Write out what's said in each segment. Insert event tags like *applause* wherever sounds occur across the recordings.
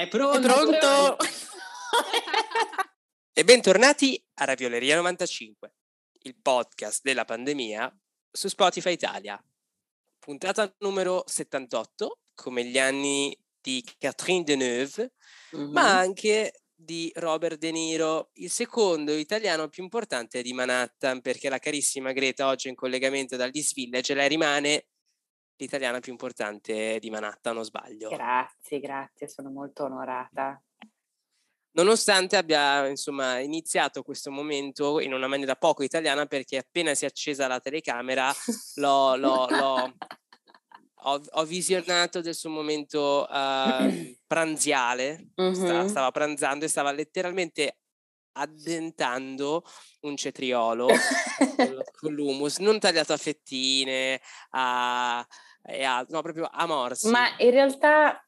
È pronto? È pronto? *laughs* e bentornati a Ravioleria 95, il podcast della pandemia su Spotify Italia. Puntata numero 78, come gli anni di Catherine Deneuve, mm-hmm. ma anche di Robert De Niro, il secondo italiano più importante di Manhattan, perché la carissima Greta oggi in collegamento dall'East Village, lei rimane l'italiana più importante di Manhattan, non sbaglio. Grazie, grazie, sono molto onorata. Nonostante abbia insomma iniziato questo momento in una maniera poco italiana perché appena si è accesa la telecamera *laughs* l'ho, l'ho, l'ho ho, ho, visionato del suo momento uh, *coughs* pranziale, mm-hmm. stava, stava pranzando e stava letteralmente addentando un cetriolo *laughs* con l'humus, non tagliato a fettine, a, a, no, proprio a morsi. Ma in realtà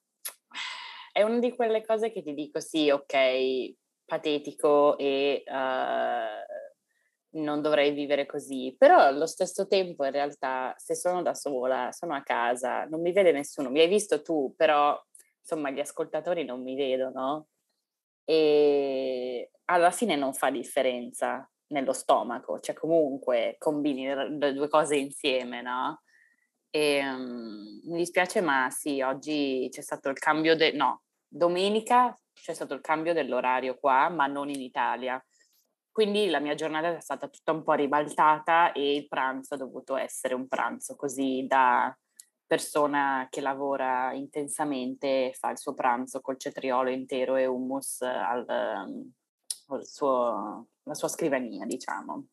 è una di quelle cose che ti dico sì, ok, patetico e uh, non dovrei vivere così, però allo stesso tempo in realtà se sono da sola, sono a casa, non mi vede nessuno, mi hai visto tu, però insomma gli ascoltatori non mi vedono e alla fine non fa differenza nello stomaco, cioè comunque combini le due cose insieme, no? E, um, mi dispiace, ma sì, oggi c'è stato il cambio del... no, domenica c'è stato il cambio dell'orario qua, ma non in Italia. Quindi la mia giornata è stata tutta un po' ribaltata e il pranzo ha dovuto essere un pranzo così da persona che lavora intensamente fa il suo pranzo col cetriolo intero e hummus al, al suo, alla sua scrivania, diciamo.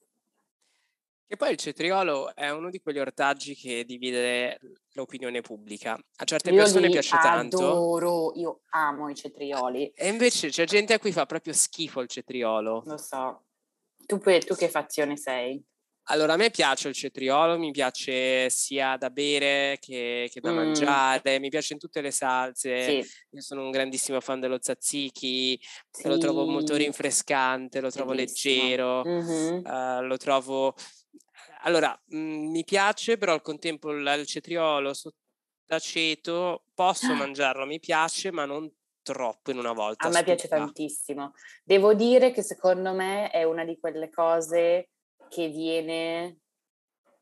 E poi il cetriolo è uno di quegli ortaggi che divide l'opinione pubblica. A certe io persone piace tanto. Adoro, io amo i cetrioli. E invece c'è gente a cui fa proprio schifo il cetriolo. Lo so. Tu, tu che fazione sei? Allora, a me piace il cetriolo, mi piace sia da bere che, che da mm. mangiare, mi piace in tutte le salse. Sì. Io sono un grandissimo fan dello tzatziki, sì. lo trovo molto rinfrescante, lo trovo Bellissimo. leggero, mm-hmm. uh, lo trovo... Allora, mh, mm, mi piace, però al contempo il, il cetriolo sott'aceto posso mangiarlo, mi piace, ma non troppo in una volta. A me piace tantissimo. Devo dire che secondo me è una di quelle cose che viene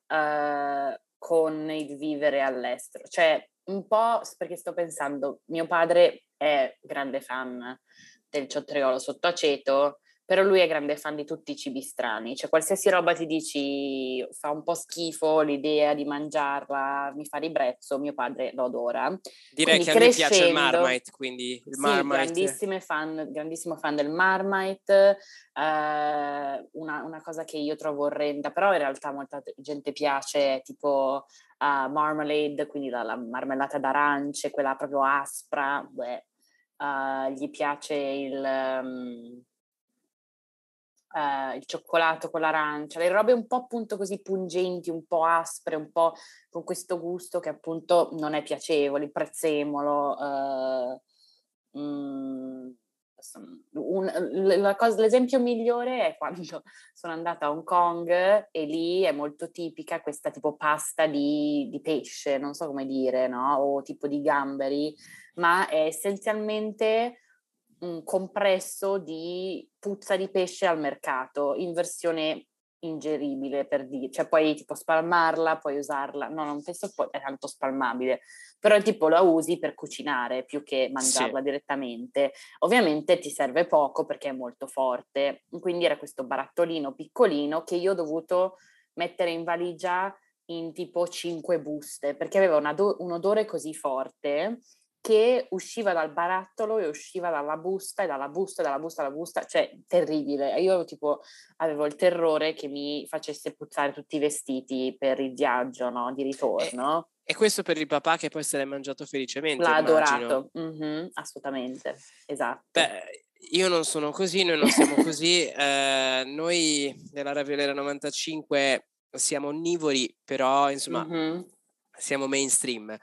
uh, con il vivere all'estero. Cioè, un po' perché sto pensando, mio padre è grande fan del ciottriolo sotto aceto però lui è grande fan di tutti i cibi strani, cioè qualsiasi roba ti dici fa un po' schifo, l'idea di mangiarla mi fa ribrezzo, mio padre lo adora. Direi quindi che a me piace il Marmite, quindi il sì, Marmite. Fan, grandissimo fan del Marmite, eh, una, una, cosa che io trovo orrenda, però in realtà molta gente piace, tipo uh, marmalade, quindi la, la marmellata d'arance, quella proprio aspra, beh, uh, gli piace il... Um, eh, il cioccolato con l'arancia, le robe un po' appunto così pungenti, un po' aspre, un po' con questo gusto che appunto non è piacevole, il prezzemolo. Eh, mm, un, cosa, l'esempio migliore è quando *laughs* sono andata a Hong Kong e lì è molto tipica questa tipo pasta di, di pesce, non so come dire, no? O tipo di gamberi, ma è essenzialmente un compresso di puzza di pesce al mercato in versione ingeribile per dire, cioè puoi tipo spalmarla, puoi usarla, no non penso poi è tanto spalmabile, però tipo la usi per cucinare più che mangiarla sì. direttamente. Ovviamente ti serve poco perché è molto forte, quindi era questo barattolino piccolino che io ho dovuto mettere in valigia in tipo 5 buste perché aveva un odore così forte che usciva dal barattolo e usciva dalla busta e dalla busta e dalla busta alla busta, cioè terribile. Io tipo avevo il terrore che mi facesse puzzare tutti i vestiti per il viaggio no? di ritorno. E, e, questo per il papà che poi se l'è mangiato felicemente. L'ha adorato, mm-hmm, assolutamente, esatto. Beh, io non sono così, noi non siamo così. *laughs* Eh, noi della Raviolera 95 siamo onnivori, però insomma... Mm-hmm siamo mainstream.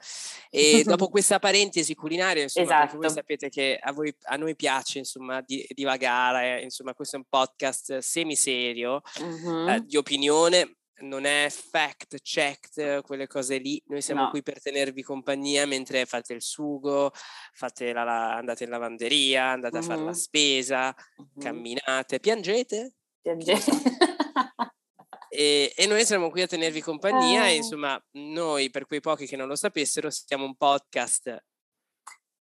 E *laughs* dopo questa parentesi culinaria, insomma, esatto. voi sapete che a, voi, a noi piace, insomma, di, divagare, insomma, questo è un podcast semiserio, uh-huh. eh, di opinione, non è fact checked, quelle cose lì. Noi siamo No. qui per tenervi compagnia mentre fate il sugo, fate la, la- andate in lavanderia, andate a fare la spesa, Mhm. camminate, piangete. Piange- *laughs* E, e noi siamo qui a tenervi compagnia. E Eh. insomma, noi, per quei pochi che non lo sapessero, siamo un podcast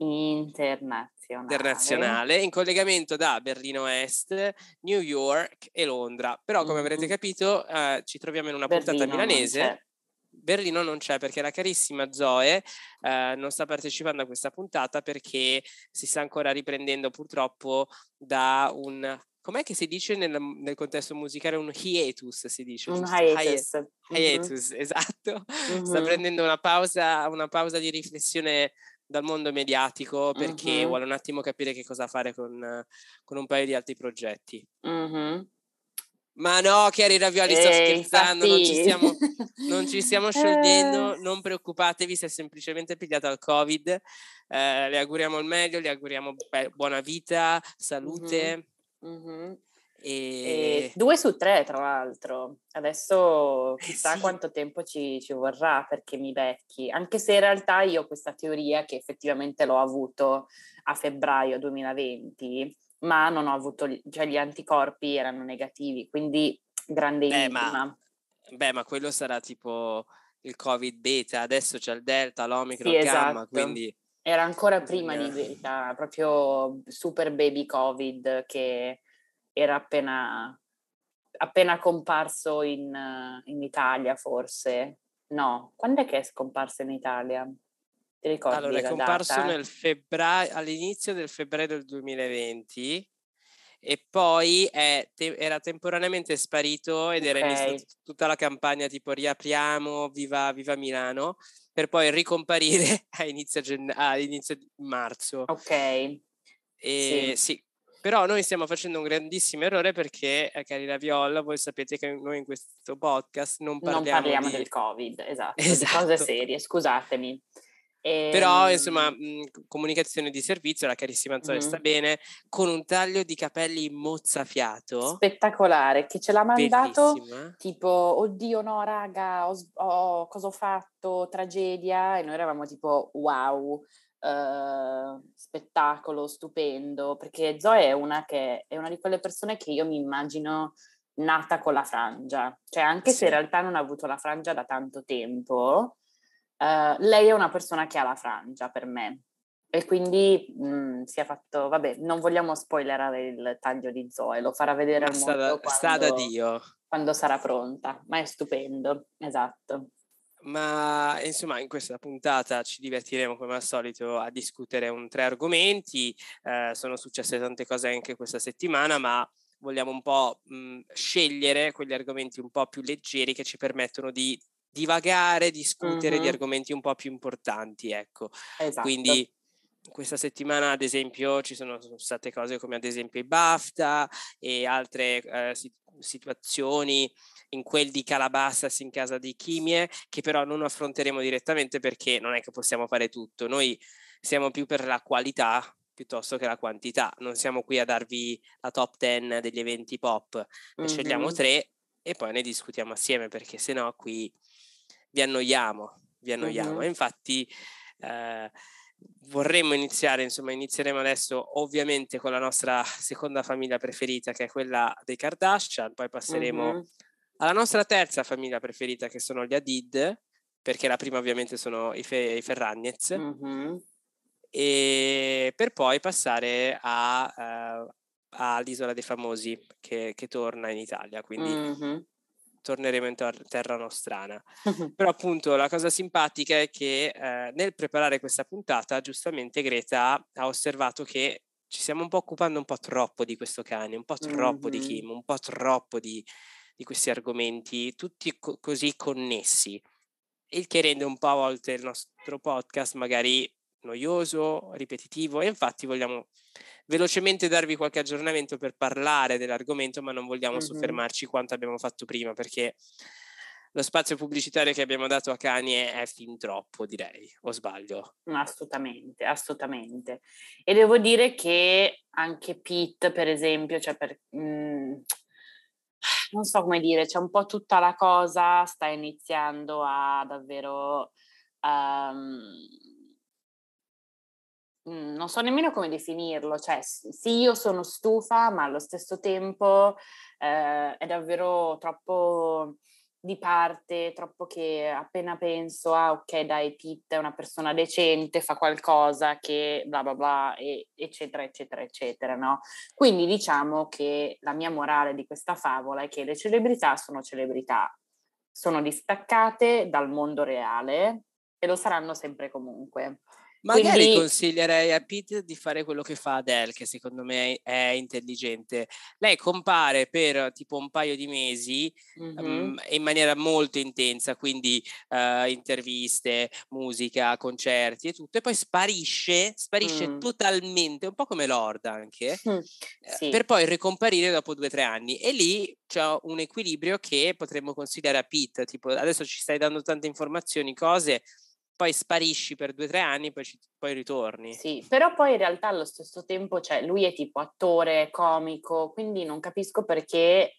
Internazionale. internazionale in collegamento da Berlino Est, New York e Londra. Però, come avrete Mhm. capito, eh, ci troviamo in una puntata Berlino non milanese. Berlino non c'è perché la carissima Zoe eh, non sta partecipando a questa puntata perché si sta ancora riprendendo purtroppo da un... Com'è che si dice nel, nel contesto musicale? Un hiatus si dice. Un hiatus. Hiatus, *laughs* esatto. Sta Mhm. prendendo una pausa, una pausa di riflessione dal mondo mediatico perché Mhm. vuole un attimo capire che cosa fare con, con un paio di altri progetti. Ma no, Chiari Ravioli, sto Eh, scherzando, non ci stiamo, non ci stiamo *laughs* sciogliendo, Eh. non preoccupatevi, si è semplicemente pigliata al Covid. Eh, le auguriamo il meglio, le auguriamo beh, buona vita, salute Mhm. e... E due su tre, tra l'altro. Adesso chissà Eh, sì. quanto tempo ci, ci vorrà perché mi becchi. Anche se in realtà io ho questa teoria che effettivamente l'ho avuto a febbraio 2020, ma non ho avuto, gli- cioè gli anticorpi erano negativi, quindi grande Beh, ma-. Beh, ma quello sarà tipo il Covid beta, adesso c'è il Delta, l'Omicron, Sì, Gamma, esatto. quindi... Era ancora prima di Bisogna- verità, proprio super baby Covid che era appena, appena comparso in, eh, in Italia, forse. No, quando è che è scomparso in Italia? Ti ricordi Allora, è comparso data? nel febbraio, all'inizio del febbraio del 2020 e poi è te- era temporaneamente sparito ed era iniziata tutta la campagna tipo riapriamo, viva, viva Milano, per poi ricomparire *laughs* a inizio, gen- a inizio marzo. Ok, E sì. Però noi stiamo facendo un grandissimo errore perché, eh, cari Raviola, voi sapete che noi in questo podcast non non parliamo, parliamo di... del Covid, *laughs* esatto, di Esatto. cose serie, scusatemi. Però, Ehm, insomma, mh, comunicazione di servizio, la carissima Zoe sta Mhm. bene, con un taglio di capelli mozzafiato. spettacolare, che ce l'ha mandato Bellissima. tipo, oddio no raga, ho, ho- cosa ho fatto, tragedia, e noi eravamo tipo, wow, eh, spettacolo, stupendo, perché Zoe è una, che, è una di quelle persone che io mi immagino nata con la frangia, cioè anche se Sì. in realtà non ha avuto la frangia da tanto tempo, eh, lei è una persona che ha la frangia per me. E quindi mh, si è fatto, vabbè, non vogliamo spoilerare il taglio di Zoe, lo farà vedere al mondo da quando- Dio. quando sarà pronta, ma è stupendo, esatto. Ma insomma, in questa puntata ci divertiremo come al solito a discutere un tre argomenti. eh, sono successe tante cose anche questa settimana, ma vogliamo un po' mh, scegliere quegli argomenti un po' più leggeri che ci permettono di divagare, discutere di Mhm. argomenti un po' più importanti, ecco. esatto. Quindi questa settimana, ad esempio, ci sono state cose come ad esempio i BAFTA e altre eh, si- situazioni in quel di Calabasas in casa di Chimie, che però non affronteremo direttamente perché non è che possiamo fare tutto. Noi siamo più per la qualità piuttosto che la quantità. Non siamo qui a darvi la top 10 degli eventi pop, ne scegliamo Mhm. tre e poi ne discutiamo assieme perché sennò qui vi annoiamo, vi annoiamo. Mhm. E infatti eh, vorremmo iniziare, insomma, inizieremo adesso ovviamente con la nostra seconda famiglia preferita che è quella dei Kardashian, poi passeremo Mhm. alla nostra terza famiglia preferita che sono gli Hadid, perché la prima ovviamente sono i, Fe- i Ferragnez, Mhm. e per poi passare a, eh, all'Isola dei Famosi che, che torna in Italia, quindi Mhm. Torneremo in ter- terra nostrana. *laughs* Però appunto la cosa simpatica è che eh, nel preparare questa puntata, giustamente Greta ha osservato che ci stiamo un po' occupando un po' troppo di questo cane, un po' troppo di Mhm. Kim, un po' troppo di, di questi argomenti, tutti co- così connessi, il che rende un po' a volte il nostro podcast magari noioso, ripetitivo e infatti vogliamo velocemente darvi qualche aggiornamento per parlare dell'argomento, ma non vogliamo Mhm. soffermarci quanto abbiamo fatto prima perché lo spazio pubblicitario che abbiamo dato a Kanye è fin troppo, direi, o sbaglio? Assolutamente, assolutamente. E devo dire che anche Pete, per esempio, cioè per, mm, non so come dire, c'è un po' tutta la cosa, sta iniziando a davvero... Um, non so nemmeno come definirlo, cioè sì, io sono stufa, ma allo stesso tempo eh, è davvero troppo di parte, troppo che appena penso, ah ok dai, Pete è una persona decente, fa qualcosa che bla bla bla, e, eccetera, eccetera, eccetera, no? Quindi diciamo che la mia morale di questa favola è che le celebrità sono celebrità, sono distaccate dal mondo reale e lo saranno sempre comunque. Magari Quindi... consiglierei a Pete di fare quello che fa Adele, che secondo me è intelligente. Lei compare per tipo un paio di mesi mm-hmm. um, in maniera molto intensa, quindi uh, interviste, musica, concerti e tutto, e poi sparisce, sparisce mm. totalmente, un po' come Lord anche, mm. sì. per poi ricomparire dopo due o tre anni. E lì c'è un equilibrio che potremmo consigliare a Pete, tipo adesso ci stai dando tante informazioni, cose poi sparisci per due o tre anni, poi, ci, poi ritorni. Sì, però poi in realtà allo stesso tempo, cioè, lui è tipo attore, comico, quindi non capisco perché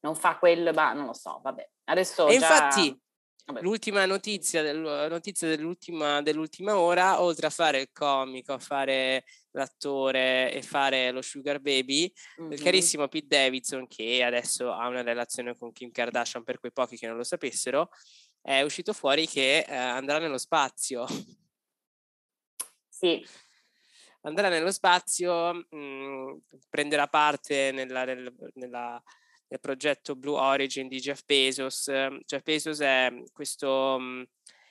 non fa quello, ma non lo so, vabbè. Adesso e già... infatti... Vabbè. L'ultima notizia, del, notizia dell'ultima, dell'ultima, ora, oltre a fare il comico, a fare l'attore e fare lo sugar baby, mm-hmm. il carissimo Pete Davidson, che adesso ha una relazione con Kim Kardashian per quei pochi che non lo sapessero, è uscito fuori che eh, andrà nello spazio. Sì. Andrà nello spazio, mh, mm, prenderà parte nella, nella, nella, nel progetto Blue Origin di Jeff Bezos. Jeff Bezos è questo mh, mm,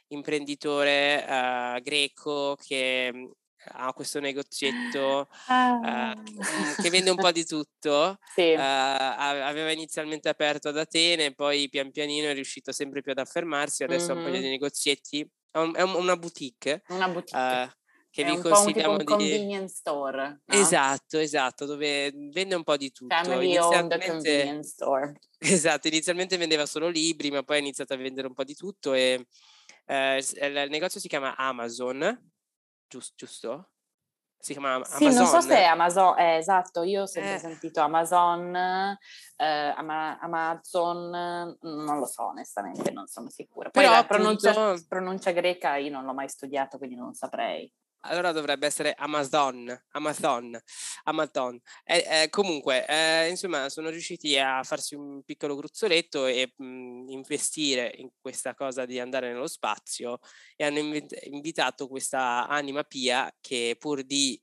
imprenditore uh, greco che mm, ha questo negozietto ah. uh, che vende un po' di tutto. *laughs* Sì. Uh, aveva inizialmente aperto ad Atene, poi pian pianino è riuscito sempre più ad affermarsi, adesso mm-hmm. ha un paio di negozietti, è, un, è una boutique. Una boutique. Uh, che è vi consigliamo un, un convenience store. No? Esatto, esatto, dove vende un po' di tutto. Family owned convenience store. *laughs* Esatto, inizialmente vendeva solo libri, ma poi ha iniziato a vendere un po' di tutto e eh, il negozio si chiama Amazon Giust- giusto? Si chiama Amazon. Sì, non so se è Amazon, eh, esatto, io ho sempre eh. sentito Amazon, eh, Ama- Amazon, non lo so onestamente, non sono sicura. Poi Però la pronuncia, appunto... pronuncia greca io non l'ho mai studiato, quindi non saprei allora dovrebbe essere Amazon, Amazon, Amazon. Eh, eh, comunque, eh, insomma, sono riusciti a farsi un piccolo gruzzoletto e mh, mhmm, investire in questa cosa di andare nello spazio e hanno inv- invitato questa anima pia che pur di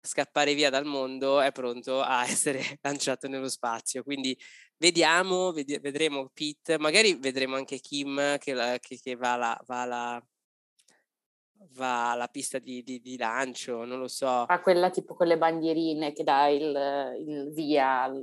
scappare via dal mondo è pronto a *laughs* essere lanciato nello spazio. Quindi vediamo, ved- vedremo Pete, magari vedremo anche Kim che, la, che, che va, la, va la va alla pista di, di, di lancio, non lo so. A quella tipo con le bandierine che dà il, il via al,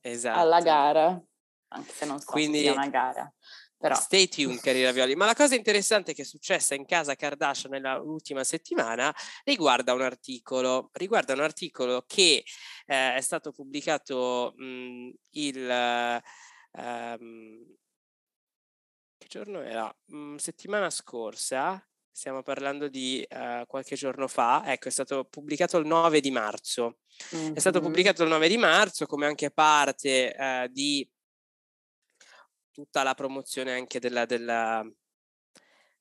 esatto. alla gara, anche se non so Quindi, sia una gara. Però. Stay tuned, cari ravioli. Ma la cosa interessante che è successa in casa Kardashian nell'ultima settimana riguarda un articolo, riguarda un articolo che eh, è stato pubblicato mh, il... Um, che giorno era? Mh, settimana scorsa, stiamo parlando di uh, qualche giorno fa, ecco, è stato pubblicato il 9 di marzo. Mm-hmm. È stato pubblicato il 9 di marzo come anche parte uh, di tutta la promozione anche della, della,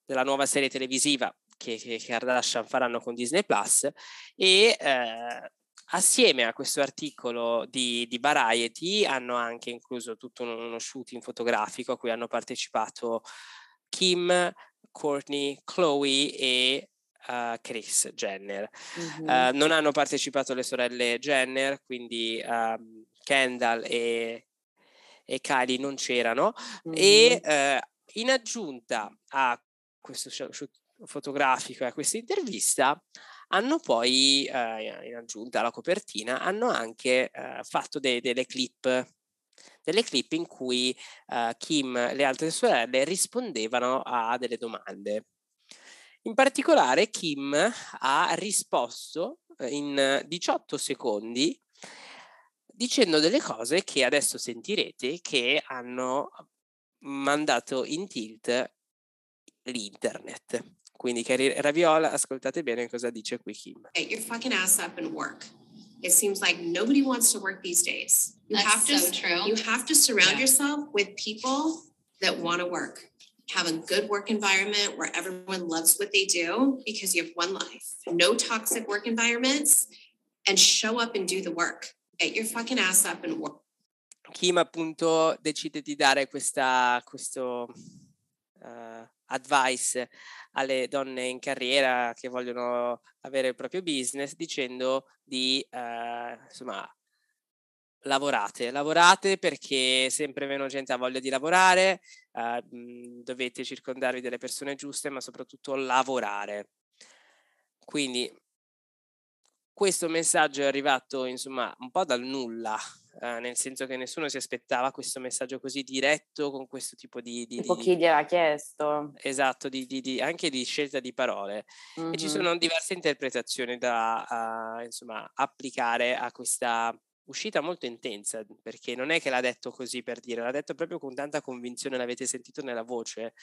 della nuova serie televisiva che, che Kardashian faranno con Disney Plus e uh, assieme a questo articolo di, di, Variety hanno anche incluso tutto uno shooting fotografico a cui hanno partecipato Kim, Courtney, Chloe e uh, Chris Jenner. Mm-hmm. Uh, non hanno partecipato le sorelle Jenner, quindi um, Kendall e, e, Kylie non c'erano. Mm-hmm. E uh, in aggiunta a questo shoot fotografico e a questa intervista, hanno poi, in aggiunta alla copertina, hanno anche fatto de- delle clip delle clip in cui uh, Kim e le altre sorelle rispondevano a delle domande. In particolare Kim ha risposto eh, in 18 secondi dicendo delle cose che adesso sentirete che hanno mandato in tilt l'internet. Quindi cari Raviola, ascoltate bene cosa dice qui Kim. Get your fucking ass up and work. It seems like nobody wants to work these days. You That's have to so true. you have to surround Yeah. yourself with people that want to work. Have a good work environment where everyone loves what they do because you have one life. No toxic work environments and show up and do the work. Get your fucking ass up and work. Kim appunto decide di dare questa, questo eh, advice alle donne in carriera che vogliono avere il proprio business dicendo di eh, insomma lavorate, lavorate perché sempre meno gente ha voglia di lavorare, mh, dovete circondarvi delle persone giuste, ma soprattutto lavorare. Quindi questo messaggio è arrivato insomma un po' dal nulla, eh, nel senso che nessuno si aspettava questo messaggio così diretto con questo tipo di... di- Tipo di- chi gliel'ha chiesto. Esatto, di, di- di- anche di scelta di parole. E ci sono diverse interpretazioni da eh, insomma, applicare a questa uscita molto intensa, perché non è che l'ha detto così per dire, l'ha detto proprio con tanta convinzione, l'avete sentito nella voce,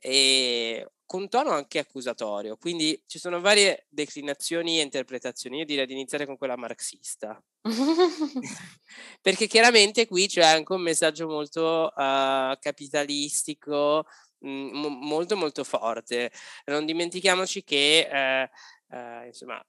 e con tono anche accusatorio. Quindi ci sono varie declinazioni e interpretazioni. Io direi di iniziare con quella marxista. *laughs* Perché chiaramente qui c'è anche un messaggio molto eh, capitalistico, mh, mo- molto molto forte. Non dimentichiamoci che eh, eh, insomma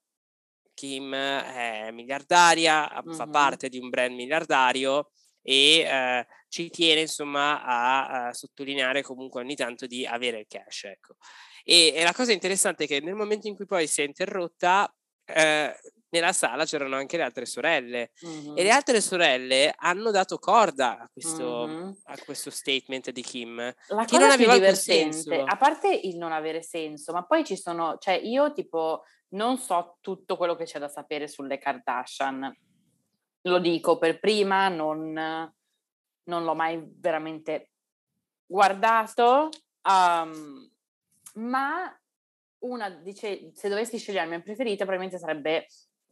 Kim è miliardaria, fa Mhm. parte di un brand miliardario e eh, ci tiene insomma a, a sottolineare comunque ogni tanto di avere il cash. Ecco. E, e la cosa interessante è che nel momento in cui poi si è interrotta, eh, nella sala c'erano anche le altre sorelle Mhm. e le altre sorelle hanno dato corda a questo, Mhm. a questo statement di Kim. La che cosa non più divertente, a parte il non avere senso, ma poi ci sono, cioè io tipo non so tutto quello che c'è da sapere sulle Kardashian. Lo dico per prima, non, non l'ho mai veramente guardato, um, ma una dice, se dovessi scegliere la mia preferita probabilmente sarebbe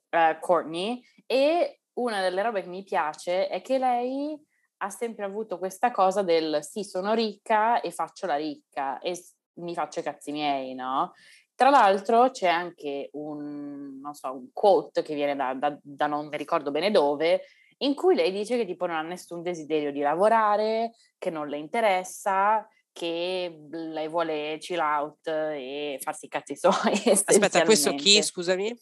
eh, Courtney e una delle robe che mi piace è che lei ha sempre avuto questa cosa del sì, sono ricca e faccio la ricca e mi faccio i cazzi miei, no? Tra l'altro c'è anche un, non so, un quote che viene da, da- da non mi ricordo bene dove, in cui lei dice che tipo non ha nessun desiderio di lavorare, che non le interessa, che lei vuole chill out e farsi i cazzi *laughs* suoi. Aspetta, questo chi, scusami?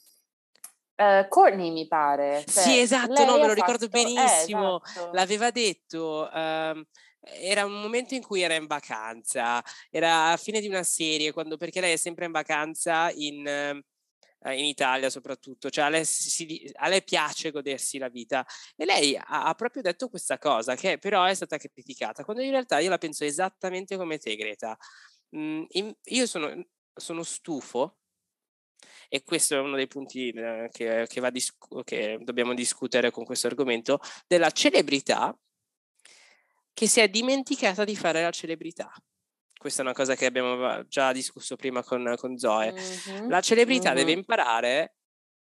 Eh, Courtney mi pare. Sì, cioè, esatto, lei no, me lo ricordo fatto- eh, benissimo. esatto. L'aveva detto, ehm, era un momento in cui era in vacanza, era a fine di una serie, quando, perché lei è sempre in vacanza in, ehm, eh, in Italia soprattutto, cioè a lei, si a lei piace godersi la vita e lei ha, ha proprio detto questa cosa che però è stata criticata, quando in realtà io la penso esattamente come te Greta. Mm, io sono, sono stufo e questo è uno dei punti eh, che, che discu- che dobbiamo discutere con questo argomento, della celebrità che si è dimenticata di fare la celebrità. Questa è una cosa che abbiamo già discusso prima con, con Zoe. Mhm, La celebrità deve mhm. imparare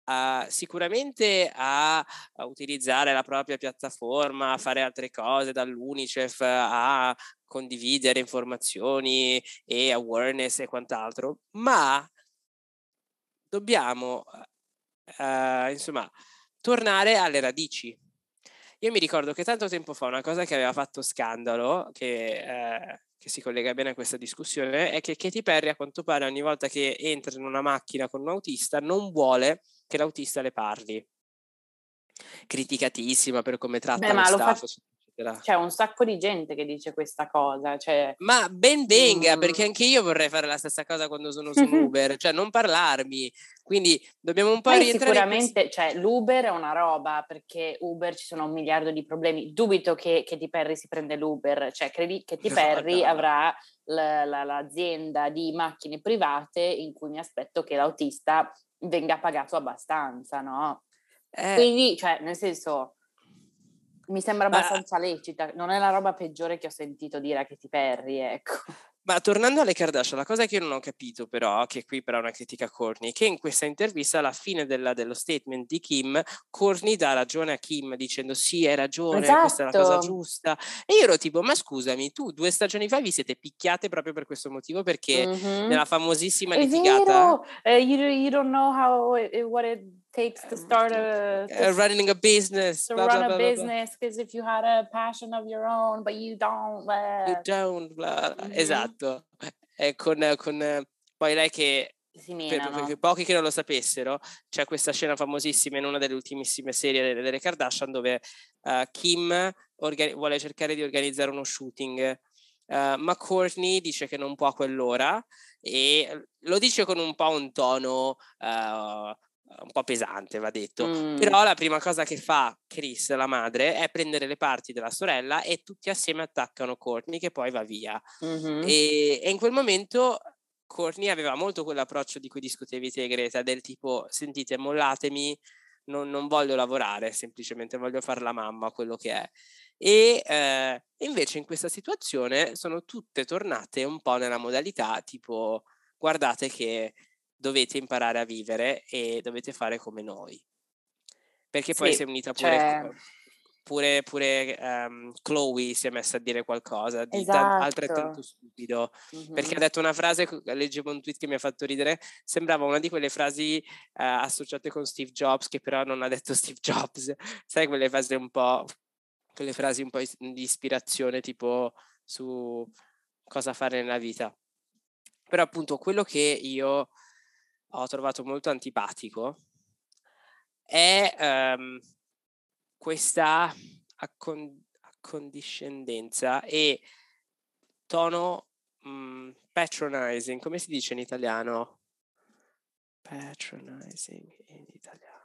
a- sicuramente a, a utilizzare la propria piattaforma, a fare altre cose dall'UNICEF, a condividere informazioni e awareness e quant'altro, ma dobbiamo eh, insomma tornare alle radici. Io mi ricordo che tanto tempo fa una cosa che aveva fatto scandalo, che, eh, che si collega bene a questa discussione, è che Katy Perry a quanto pare ogni volta che entra in una macchina con un autista non vuole che l'autista le parli. Criticatissima per come tratta Beh, lo staff, fa- eccetera. C'è un sacco di gente che dice questa cosa, cioè... Ma ben venga, Mm. perché anche io vorrei fare la stessa cosa quando sono su *laughs* Uber, cioè non parlarmi. Quindi dobbiamo un po' Poi rientrare questi- sicuramente, cioè, l'Uber è una roba, perché Uber ci sono un miliardo di problemi. Dubito che Katy Perry si prende l'Uber, cioè credi che No, Perry no. avrà la- la- l'azienda di macchine private in cui mi aspetto che l'autista venga pagato abbastanza, no? Eh, Quindi, cioè, nel senso, mi sembra Ma- abbastanza lecita, non è la roba peggiore che ho sentito dire a Katy Perry, ecco. *laughs* Ma tornando alle Kardashian, la cosa che io non ho capito però, che qui però è una critica a Courtney, che in questa intervista alla fine della- dello statement di Kim, Courtney dà ragione a Kim dicendo sì, hai ragione, questa è la cosa Esatto. giusta. E io ero tipo, ma scusami, tu due stagioni fa vi siete picchiate proprio per questo motivo, perché Mhm. nella famosissima È litigata... vero, eh, you, you don't know how it, what it takes to start a uh, running a business to blah, run blah, a blah, blah, blah. business because if you had a passion of your own but you don't you eh, don't blah. Mhm. esatto e con, con poi lei che per, per- per pochi che non lo sapessero c'è questa scena famosissima in una delle ultimissime serie delle, delle Kardashian dove eh, Kim orga- vuole cercare di organizzare uno shooting eh, ma Courtney dice che non può a quell'ora e lo dice con un po' un tono eh, un po' pesante va detto Mm. però la prima cosa che fa Chris, la madre, è prendere le parti della sorella e tutti assieme attaccano Courtney che poi va via. Mhm. E, e in quel momento Courtney aveva molto quell'approccio di cui discutevi te Greta, del tipo sentite mollatemi, non, non voglio lavorare, semplicemente voglio fare la mamma, quello che è. E eh, invece in questa situazione sono tutte tornate un po' nella modalità tipo guardate che dovete imparare a vivere e dovete fare come noi. Perché poi Sì, si è unita pure, cioè- pure, pure ehm, Chloe si è messa a dire qualcosa di tan- Esatto. altrettanto stupido perché ha detto una frase, leggevo un tweet che mi ha fatto ridere, sembrava una di quelle frasi eh, associate con Steve Jobs, che però non ha detto Steve Jobs, *laughs* sai quelle frasi un po', quelle frasi un po' di ispirazione tipo su cosa fare nella vita. Però appunto quello che io ho trovato molto antipatico è ehm, questa accon- accondiscendenza e tono mm, patronizing, come si dice in italiano? Patronizing in italiano.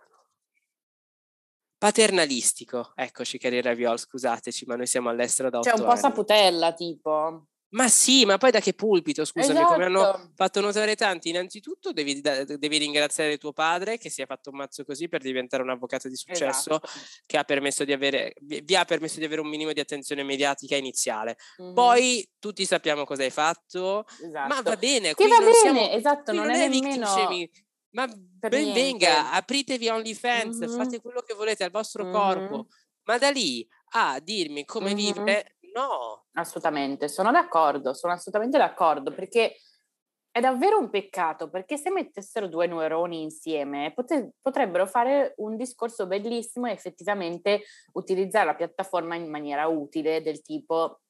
Paternalistico, eccoci cari Raviol, scusateci, ma noi siamo all'estero da Cioè otto un po' anni. saputella tipo. Ma sì, ma poi da che pulpito, scusami, come hanno Esatto. fatto notare tanti, innanzitutto devi, devi ringraziare tuo padre che si è fatto un mazzo così per diventare un avvocato di successo Esatto. che ha permesso di avere, vi ha permesso di avere un minimo di attenzione mediatica iniziale. Mhm. Poi tutti sappiamo cosa hai fatto, Esatto. ma va bene, Che va bene, siamo, esatto, non, non è è nemmeno ma ben venga, apritevi OnlyFans, Mhm. fate quello che volete al vostro Mhm. corpo, ma da lì a dirmi come Mhm. vivere, no. Assolutamente, sono d'accordo, sono assolutamente d'accordo perché è davvero un peccato perché se mettessero due neuroni insieme pote- potrebbero fare un discorso bellissimo e effettivamente utilizzare la piattaforma in maniera utile del tipo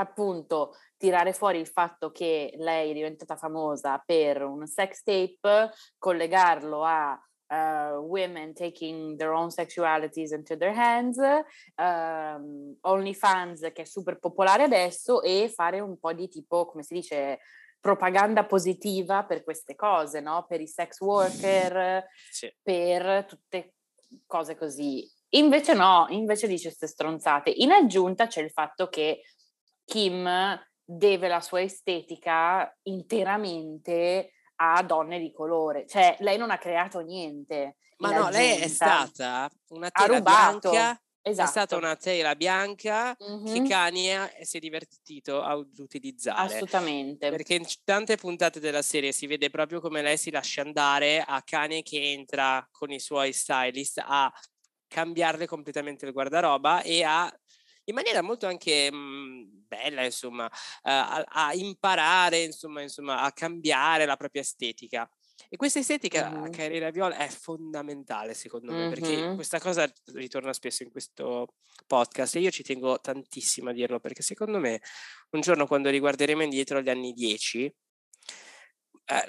appunto tirare fuori il fatto che lei è diventata famosa per un sex tape, collegarlo a uh, women taking their own sexualities into their hands, um, OnlyFans che è super popolare adesso e fare un po' di tipo, come si dice, propaganda positiva per queste cose, no? Per i sex worker, Sì. per tutte cose così. Invece no, invece dice queste stronzate. In aggiunta c'è il fatto che Kim deve la sua estetica interamente a donne di colore, cioè lei non ha creato niente. Ma no, lei è aggiunta. stata una tela bianca, Esatto. è stata una tela bianca che Mhm, Kanye si è divertito a utilizzare. Assolutamente. Perché in tante puntate della serie si vede proprio come lei si lascia andare a Kanye che entra con i suoi stylist a cambiarle completamente il guardaroba e a in maniera molto anche mh, bella, insomma, eh, a, a imparare, insomma, insomma, a cambiare la propria estetica. E questa estetica, Mhm. Carriera Viola, è fondamentale secondo me, perché Mhm. questa cosa ritorna spesso in questo podcast e io ci tengo tantissimo a dirlo, perché secondo me un giorno quando riguarderemo indietro agli anni 10, eh,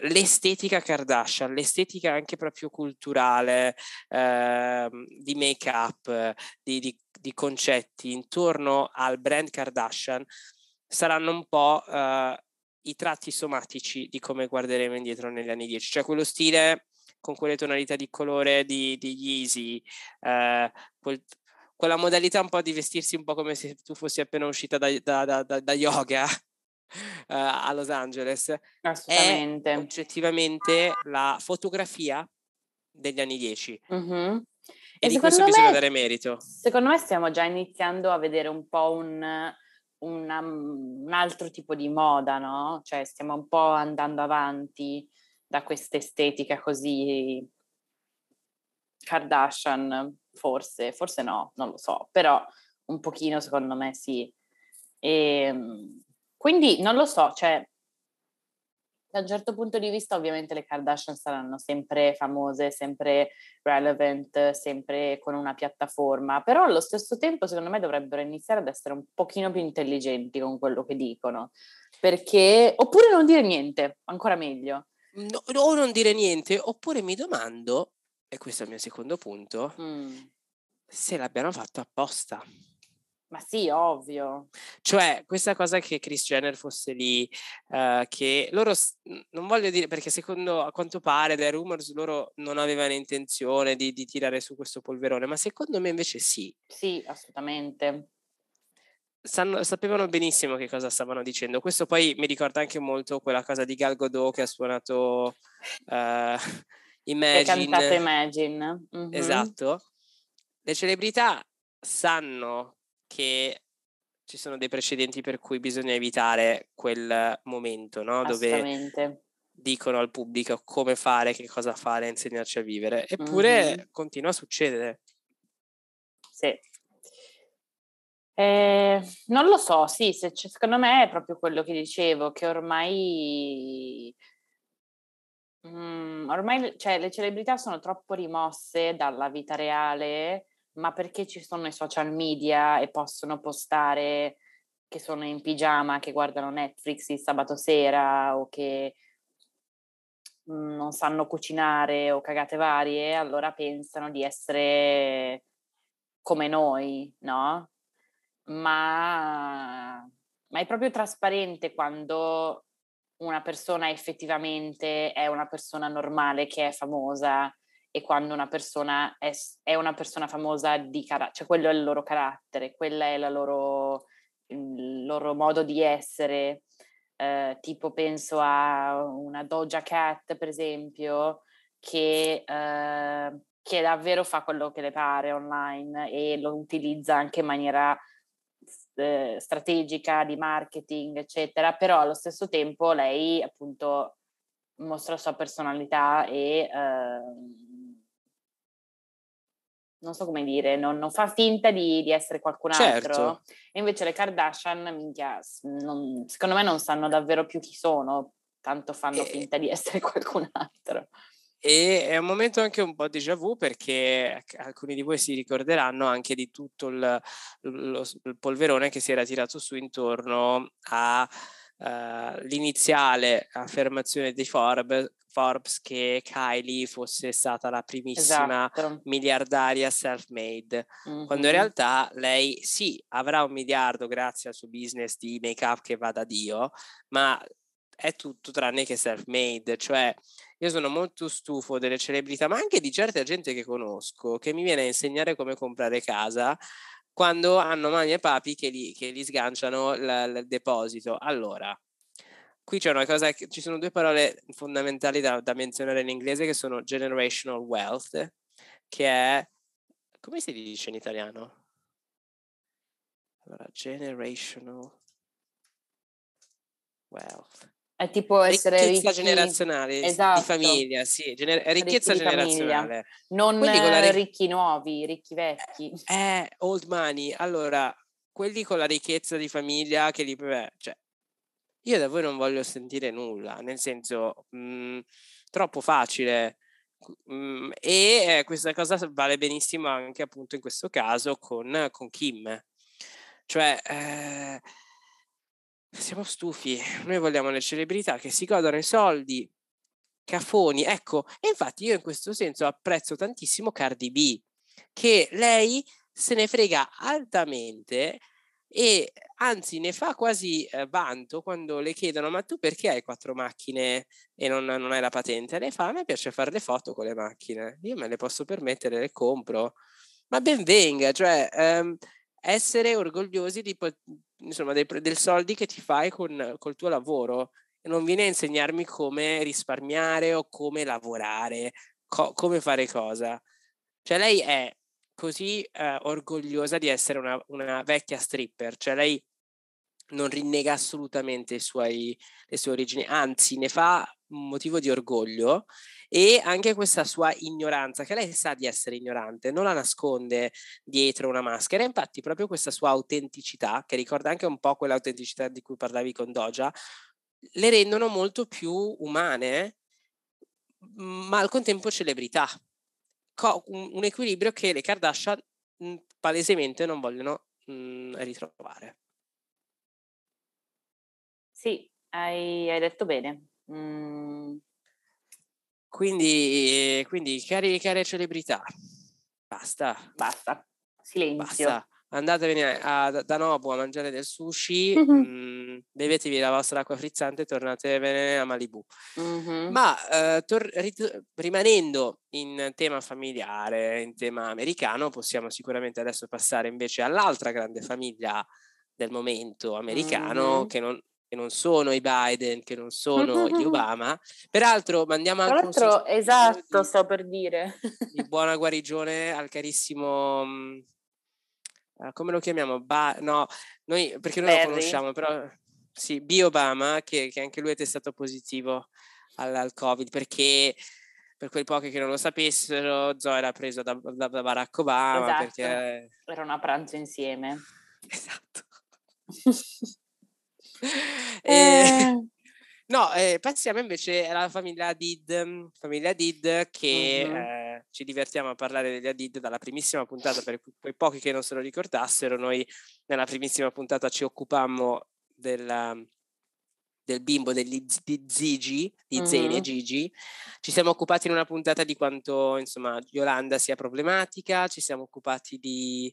l'estetica Kardashian, l'estetica anche proprio culturale, ehm, di make-up, eh, di, di- di concetti intorno al brand Kardashian saranno un po' eh, i tratti somatici di come guarderemo indietro negli anni 10, cioè quello stile con quelle tonalità di colore di, di Yeezy, eh, quel- quella modalità un po' di vestirsi un po' come se tu fossi appena uscita da, da- da- da- yoga. eh, *laughs* a Los Angeles, è Assolutamente. oggettivamente la fotografia degli anni 10 Mhm. e, E di questo secondo bisogna me- dare merito. Secondo me stiamo già iniziando a vedere un po' un, una- un altro tipo di moda, no? Cioè stiamo un po' andando avanti da questa estetica così Kardashian, forse, forse no, non lo so, però un pochino secondo me sì. E, quindi non lo so, cioè Da un certo punto di vista, ovviamente, le Kardashian saranno sempre famose, sempre relevant, sempre con una piattaforma, però allo stesso tempo, secondo me, dovrebbero iniziare ad essere un pochino più intelligenti con quello che dicono, perché oppure non dire niente, ancora meglio. No, o non dire niente, oppure mi domando, e questo è il mio secondo punto, mm. se l'abbiano fatto apposta. Ma sì, ovvio. Cioè, questa cosa che Chris Jenner fosse lì, uh, che loro, non voglio dire, perché secondo, a quanto pare, dai rumors, loro non avevano intenzione di, di tirare su questo polverone, ma secondo me invece sì. Sì, assolutamente. Sanno, sapevano benissimo che cosa stavano dicendo. Questo poi mi ricorda anche molto quella cosa di Gal Godot che ha suonato uh, Imagine. *laughs* Che ha cantato Imagine. Mm-hmm. Esatto. Le celebrità sanno che ci sono dei precedenti per cui bisogna evitare quel momento, no? Dove dicono al pubblico come fare, che cosa fare, insegnarci a vivere. Eppure mm-hmm. continua a succedere. Sì. Eh, non lo so, sì, se secondo me è proprio quello che dicevo, che ormai, mm, ormai cioè, le celebrità sono troppo rimosse dalla vita reale ma perché ci sono i social media e possono postare che sono in pigiama, che guardano Netflix il sabato sera o che mhmm, non sanno cucinare o cagate varie, allora pensano di essere come noi, no? Ma, ma è proprio trasparente quando una persona effettivamente è una persona normale che è famosa e quando una persona è, è una persona famosa di carattere, cioè quello è il loro carattere, quello è loro, il loro modo di essere. Eh, tipo penso a una Doja Cat, per esempio, che, eh, che davvero fa quello che le pare online e lo utilizza anche in maniera eh, strategica di marketing, eccetera, però allo stesso tempo lei appunto mostra la sua personalità e ehm, non so come dire, non, non fa finta di, di, essere qualcun altro. Certo. E invece le Kardashian, minchia, non, secondo me non sanno davvero più chi sono, tanto fanno e... finta di essere *laughs* qualcun altro. E è un momento anche un po' déjà vu perché alcuni di voi si ricorderanno anche di tutto il, lo, il polverone che si era tirato su intorno all'iniziale uh, affermazione di Forbes Forbes che Kylie fosse stata la primissima esatto. miliardaria self-made, mm-hmm. quando in realtà lei sì, avrà un miliardo grazie al suo business di make-up che va da Dio, ma è tutto tranne che self-made, cioè io sono molto stufo delle celebrità, ma anche di certa gente che conosco, che mi viene a insegnare come comprare casa quando hanno mamma e papi che li, che li sganciano il deposito. Allora, qui c'è una cosa, ci sono due parole fondamentali da, da menzionare in inglese che sono generational wealth, che è, come si dice in italiano? Allora, generational wealth. È tipo essere ricchezza ricchi... generazionale esatto. di famiglia, sì, Gener- ricchezza ricchi generazionale. Non ric- ricchi nuovi, ricchi vecchi. Eh, old money. Allora, quelli con la ricchezza di famiglia che li cioè io da voi non voglio sentire nulla, nel senso, mh, mhmm, troppo facile. Mh, mhmm, e eh, questa cosa vale benissimo anche appunto in questo caso con, con Kim. Cioè, eh, siamo stufi, noi vogliamo le celebrità che si godono i soldi, cafoni, ecco, e infatti io in questo senso apprezzo tantissimo Cardi B, che lei se ne frega altamente e anzi ne fa quasi eh, vanto quando le chiedono ma tu perché hai quattro macchine e non, non hai la patente? Lei fa a me piace fare le foto con le macchine, io me le posso permettere, le compro, ma ben venga, cioè ehm, essere orgogliosi di, insomma, dei, del soldi che ti fai con col tuo lavoro e non viene a insegnarmi come risparmiare o come lavorare, co- come fare cosa. Cioè lei è così eh, orgogliosa di essere una, una, vecchia stripper, cioè lei non rinnega assolutamente suoi, le sue origini, anzi ne fa un motivo di orgoglio e anche questa sua ignoranza, che lei sa di essere ignorante, non la nasconde dietro una maschera, infatti proprio questa sua autenticità, che ricorda anche un po' quell'autenticità di cui parlavi con Doja, le rendono molto più umane, ma al contempo celebrità. Co- un, equilibrio che le Kardashian mh, palesemente non vogliono mh, ritrovare. Sì, hai, hai detto bene. Mm. Quindi, quindi cari, care celebrità, basta. Basta, silenzio. Basta. Andatevene a, da Nobu a mangiare del sushi, mm-hmm. mh, bevetevi la vostra acqua frizzante e tornatevene a Malibu. Mm-hmm. Ma eh, tor- rit- rimanendo in tema familiare, in tema americano, possiamo sicuramente adesso passare invece all'altra grande famiglia del momento americano, mm-hmm. che non, che non sono i Biden, che non sono gli *laughs* Obama. Peraltro mandiamo anche l'altro, esatto, di, sto per dire. Di buona guarigione al carissimo... Uh, come lo chiamiamo? Ba- no, noi, perché noi Barry. lo conosciamo, però... Sì, B. Obama, che, che anche lui è testato positivo al, al, Covid, perché per quei pochi che non lo sapessero, Zoe era preso da, da, da Barack Obama. Esatto. Perché... Erano a pranzo insieme. *laughs* Esatto. *laughs* *laughs* e, eh. *laughs* No, eh, passiamo invece alla famiglia Hadid, famiglia Hadid che uh-huh. eh, ci divertiamo a parlare degli Hadid dalla primissima puntata, per quei pochi che non se lo ricordassero, noi nella primissima puntata ci occupammo della, del bimbo degli, di Zigi, di uh-huh. Zeni e Gigi, ci siamo occupati in una puntata di quanto insomma Yolanda sia problematica, ci siamo occupati di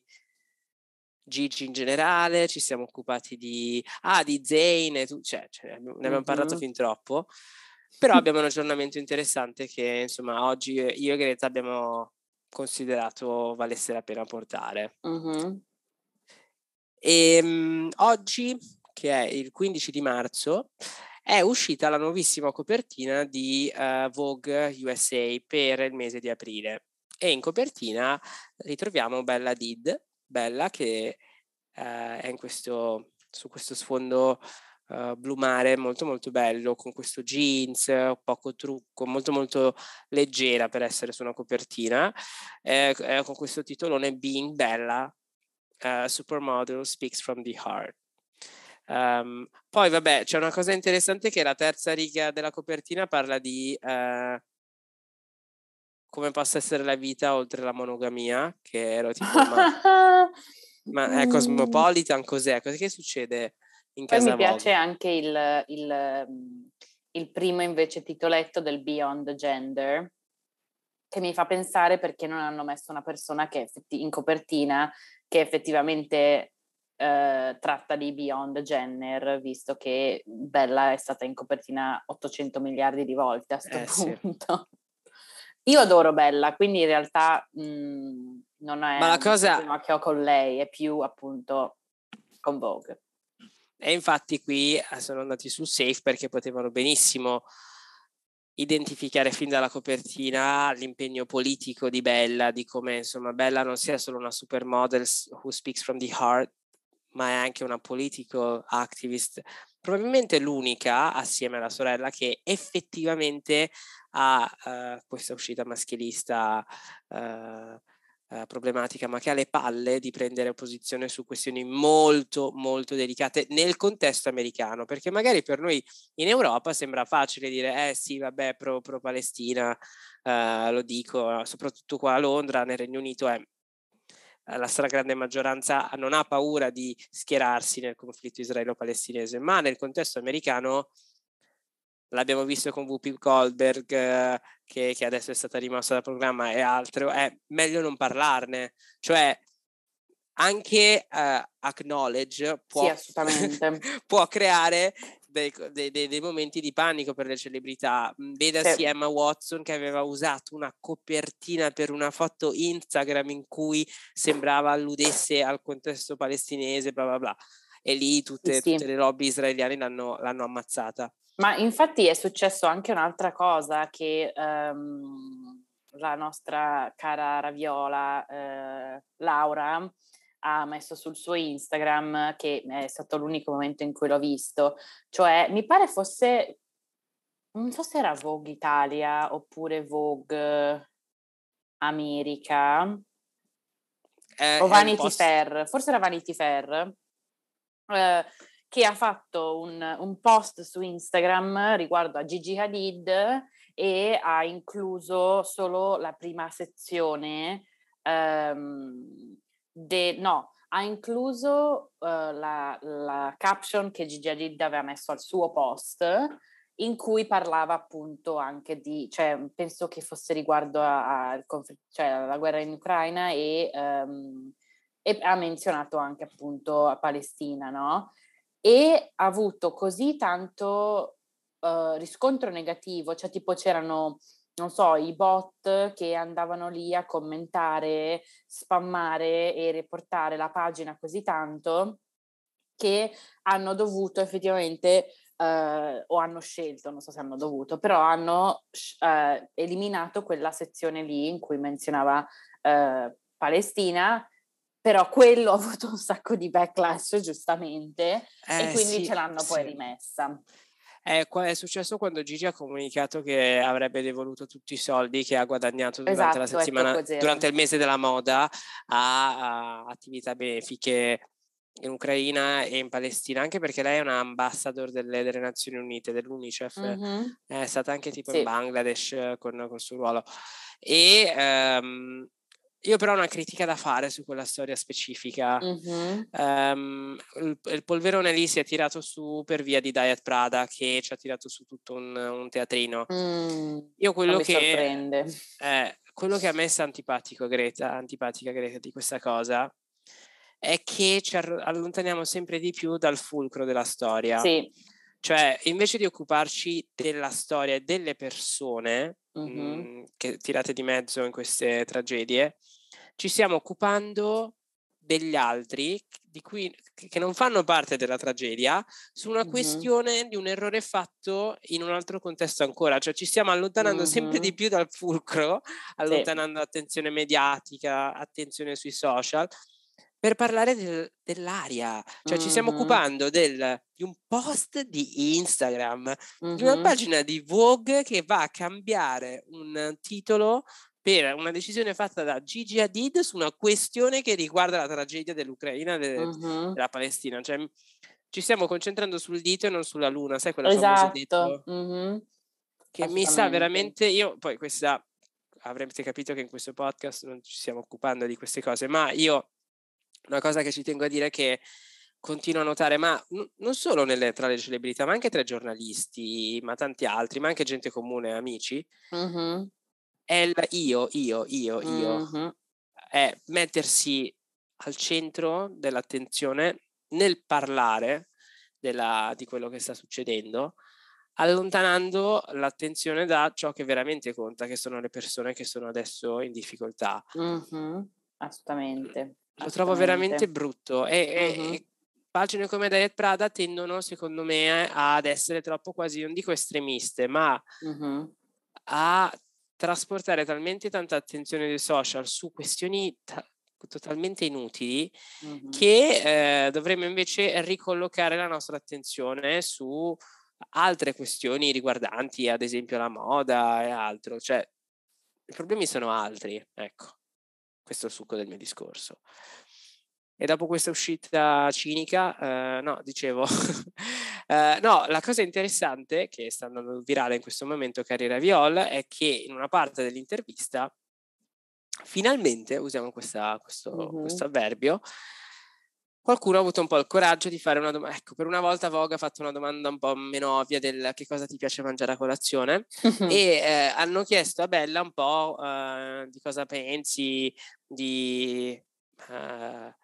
Gigi in generale, ci siamo occupati di, ah, di Zane, tu, cioè, cioè, ne abbiamo mm-hmm. parlato fin troppo, però *laughs* abbiamo un aggiornamento interessante che insomma oggi io e Greta abbiamo considerato valesse la pena portare. Mm-hmm. E um, oggi, che è il 15 di marzo, è uscita la nuovissima copertina di uh, Vogue USA per il mese di aprile e in copertina ritroviamo Bella Did, Bella che eh, è questo, su questo sfondo uh, blu mare molto molto bello con questo jeans, poco trucco, molto molto leggera per essere su una copertina, eh, eh, con questo titolone Being Bella, uh, Supermodel Speaks from the Heart. Um, poi vabbè c'è una cosa interessante che la terza riga della copertina parla di uh, come possa essere la vita oltre la monogamia, che ero *laughs* tipo, ma, ma è cosmopolitan, cos'è? Cosa che succede in casa Poi mi piace anche il, il, mhmm, il primo invece titoletto del Beyond Gender, che mi fa pensare perché non hanno messo una persona che effetti, in copertina che effettivamente eh, tratta di Beyond Jenner, visto che Bella è stata in copertina 800 miliardi di volte a questo eh, punto. Sì. Io adoro Bella, quindi in realtà mh, mhmm, non è Ma la cosa... che ho con lei, è più appunto con Vogue. E infatti qui eh, sono andati su Safe perché potevano benissimo identificare fin dalla copertina l'impegno politico di Bella, di come insomma Bella non sia solo una supermodel who speaks from the heart, ma è anche una political activist, probabilmente l'unica assieme alla sorella che effettivamente ha uh, questa uscita maschilista uh, problematica, ma che ha le palle di prendere posizione su questioni molto, molto delicate nel contesto americano, perché magari per noi in Europa sembra facile dire, eh sì, vabbè, pro, pro Palestina, lo dico, soprattutto qua a Londra, nel Regno Unito è la stragrande maggioranza non ha paura di schierarsi nel conflitto israelo-palestinese, ma nel contesto americano l'abbiamo visto con Whoopi Goldberg eh, che, che, adesso è stata rimossa dal programma e altro, è meglio non parlarne, cioè anche uh, acknowledge può, sì, *laughs* può creare dei, dei, dei, momenti di panico per le celebrità. Vedasi sì. Emma Watson che aveva usato una copertina per una foto Instagram in cui sembrava alludesse al contesto palestinese, bla bla bla. E lì tutte, sì, tutte le lobby israeliane l'hanno, l'hanno ammazzata. Ma infatti è successo anche un'altra cosa che um, la nostra cara Raviola eh, Laura ha messo sul suo Instagram, che è stato l'unico momento in cui l'ho visto, cioè mi pare fosse, non so se era Vogue Italia oppure Vogue America. Eh, o Vanity Fair, forse era Vanity Fair, eh, che ha fatto un, un, post su Instagram riguardo a Gigi Hadid e ha incluso solo la prima sezione, um, de, no, ha incluso uh, la, la, caption che Gigi Hadid aveva messo al suo post in cui parlava appunto anche di, cioè penso che fosse riguardo al conflitto, cioè alla guerra in Ucraina e, um, e ha menzionato anche appunto a Palestina, no? E ha avuto così tanto uh, riscontro negativo, cioè tipo c'erano non so, i bot che andavano lì a commentare, spammare e riportare la pagina così tanto che hanno dovuto effettivamente Uh, o hanno scelto, non so se hanno dovuto, però hanno uh, eliminato quella sezione lì in cui menzionava uh, Palestina, però quello *laughs* ha avuto un sacco di backlash giustamente eh, e quindi sì, ce l'hanno sì. poi rimessa. È, è, successo quando Gigi ha comunicato che avrebbe devoluto tutti i soldi che ha guadagnato durante esatto, la settimana, durante il mese della moda a, a attività benefiche in Ucraina e in Palestina, anche perché lei è una ambassador delle, delle Nazioni Unite, dell'UNICEF, mm-hmm. è stata anche tipo sì. in Bangladesh con, col suo ruolo. E um, io però ho una critica da fare su quella storia specifica. Mm-hmm. Um, il, il, polverone lì si è tirato su per via di Diet Prada, che ci ha tirato su tutto un, un teatrino. Mm, io quello che... sorprende. Eh, quello che a me è antipatico, Greta, antipatica Greta di questa cosa è che ci allontaniamo sempre di più dal fulcro della storia. Sì. Cioè, invece di occuparci della storia e delle persone mm-hmm. mh, che tirate di mezzo in queste tragedie, ci stiamo occupando degli altri di cui, che non fanno parte della tragedia su una mm-hmm. questione di un errore fatto in un altro contesto ancora, cioè ci stiamo allontanando mm-hmm. sempre di più dal fulcro, *laughs* allontanando sì. attenzione mediatica, attenzione sui social per parlare del, dell'aria, cioè mm-hmm. ci stiamo occupando del, di un post di Instagram, di una pagina di Vogue che va a cambiare un titolo per una decisione fatta da Gigi Hadid su una questione che riguarda la tragedia dell'Ucraina e mm-hmm. della Palestina. Cioè, ci stiamo concentrando sul dito e non sulla luna, sai quella esatto. dito? Mm-hmm. Che mi sa veramente, io poi questa, avrete capito che in questo podcast non ci stiamo occupando di queste cose, ma io una cosa che ci tengo a dire è che continuo a notare, ma n- non solo nelle, tra le celebrità, ma anche tra i giornalisti, ma tanti altri, ma anche gente comune, amici, mm-hmm. È il io, io, io, io. Mm-hmm. È mettersi al centro dell'attenzione nel parlare della, di quello che sta succedendo, allontanando l'attenzione da ciò che veramente conta, che sono le persone che sono adesso in difficoltà. Mm-hmm. Assolutamente. Lo trovo veramente brutto e, uh-huh. e, pagine come Diet Prada tendono, secondo me, ad essere troppo quasi, non dico estremiste, ma uh-huh. a trasportare talmente tanta attenzione dei social su questioni t- totalmente inutili uh-huh. che eh, dovremmo invece ricollocare la nostra attenzione su altre questioni riguardanti, ad esempio, la moda e altro. Cioè, i problemi sono altri, ecco. Questo è il succo del mio discorso. E dopo questa uscita cinica, eh, no, dicevo, *laughs* eh, no, la cosa interessante che sta andando virale in questo momento, Carriera Viol, è che in una parte dell'intervista, finalmente, usiamo questa, questo, mm-hmm. questo avverbio, qualcuno ha avuto un po' il coraggio di fare una domanda. Ecco, per una volta Vogue ha fatto una domanda un po' meno ovvia del che cosa ti piace mangiare a colazione e eh, hanno chiesto a Bella un po' eh, di cosa pensi, di eh,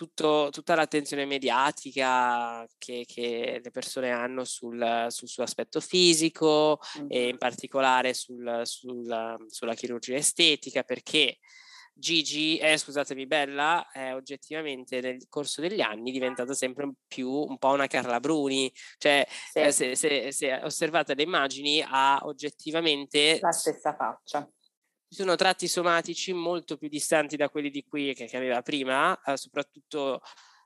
tutto, tutta l'attenzione mediatica che, che, le persone hanno sul, sul suo aspetto fisico mm. e in particolare sul, sul, sulla chirurgia estetica perché Gigi, eh, scusatemi, Bella è oggettivamente nel corso degli anni diventata sempre più un po' una Carla Bruni, cioè sì. eh, se, se, se, osservate le immagini ha oggettivamente la stessa faccia. Ci sono tratti somatici molto più distanti da quelli di cui che, che aveva prima, eh, soprattutto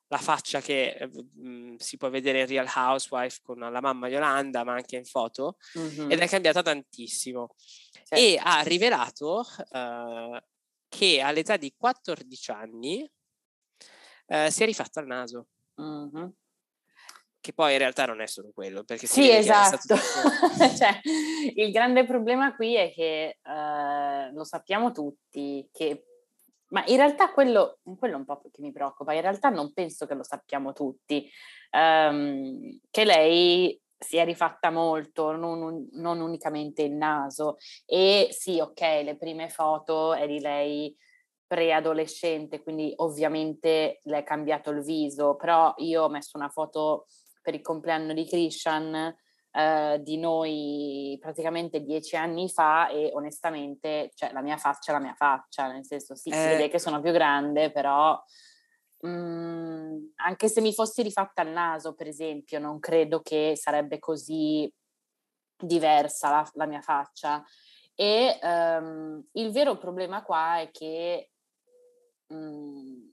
la faccia che mh, mhmm, si può vedere in Real Housewife con la mamma Yolanda, ma anche in foto, mm-hmm. ed è cambiata tantissimo. Certo. E ha rivelato uh, che all'età di 14 anni eh, si è rifatta il naso. Mm-hmm. Che poi in realtà non è solo quello. Perché sì, esatto. *laughs* cioè, il grande problema qui è che uh, lo sappiamo tutti, che... ma in realtà quello, quello è un po' che mi preoccupa, in realtà non penso che lo sappiamo tutti, um, che lei si è rifatta molto, non, non, unicamente il naso. E sì, ok, le prime foto è di lei preadolescente, quindi ovviamente le è cambiato il viso, però io ho messo una foto per il compleanno di Christian eh, di noi praticamente dieci anni fa e onestamente cioè, la mia faccia è la mia faccia, nel senso sì, eh. si vede che sono più grande, però mh, mm, anche se mi fossi rifatta il naso, per esempio, non credo che sarebbe così diversa la, la mia faccia. E um, il vero problema qua è che mh, mm,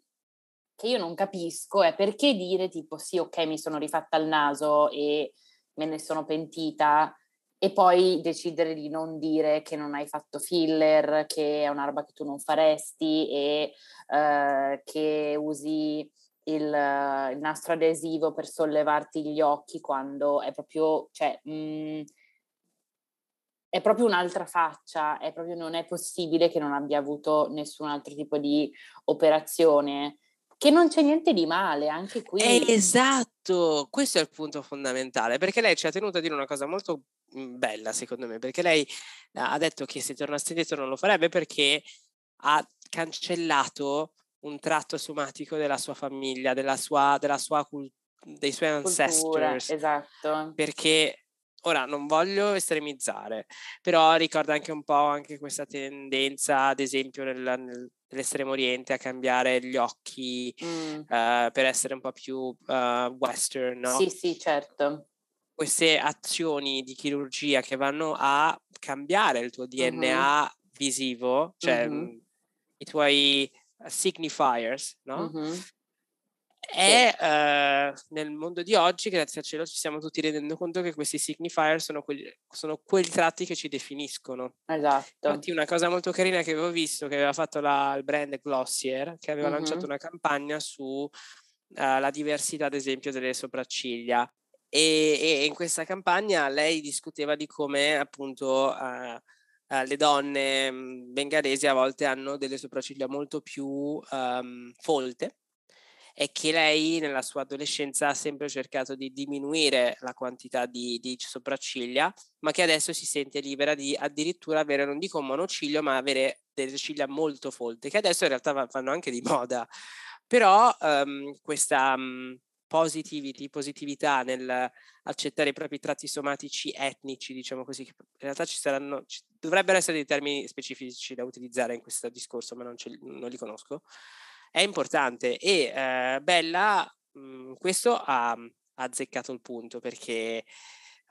che io non capisco è perché dire tipo sì, ok, mi sono rifatta il naso e me ne sono pentita e poi decidere di non dire che non hai fatto filler, che è una che tu non faresti e uh, che usi il, il, nastro adesivo per sollevarti gli occhi quando è proprio, cioè, mh, mm, è proprio un'altra faccia, è proprio, non è possibile che non abbia avuto nessun altro tipo di operazione che non c'è niente di male anche qui. Esatto, questo è il punto fondamentale, perché lei ci ha tenuto a dire una cosa molto mhmm, bella secondo me, perché lei ha detto che se tornasse indietro non lo farebbe perché ha cancellato un tratto somatico della sua famiglia, della sua, della sua cult- dei suoi ancestors. esatto. Perché ora non voglio estremizzare, però ricorda anche un po' anche questa tendenza, ad esempio nel, nel dell'estremo oriente a cambiare gli occhi mm. uh, per essere un po' più uh, western, no? Sì, sì, certo. Queste azioni di chirurgia che vanno a cambiare il tuo DNA mm-hmm. visivo, cioè mm-hmm. i tuoi signifiers, no? Mm-hmm è eh, nel mondo di oggi, grazie al cielo, ci stiamo tutti rendendo conto che questi signifier sono, quelli, sono quei tratti che ci definiscono. Esatto. Infatti una cosa molto carina che avevo visto, che aveva fatto la, il brand Glossier, che aveva mm-hmm. lanciato una campagna su uh, la diversità, ad esempio, delle sopracciglia. E, e, in questa campagna lei discuteva di come appunto uh, uh, le donne mm, bengalesi a volte hanno delle sopracciglia molto più um, folte è che lei nella sua adolescenza ha sempre cercato di diminuire la quantità di, di sopracciglia, ma che adesso si sente libera di addirittura avere, non dico un monociglio, ma avere delle ciglia molto folte, che adesso in realtà vanno anche di moda. Però um, questa um, positivity, positività nel accettare i propri tratti somatici etnici, diciamo così, che in realtà ci saranno, ci, dovrebbero essere dei termini specifici da utilizzare in questo discorso, ma non, ce, non li conosco è importante e eh, Bella mh, mhmm, questo ha, ha azzeccato il punto perché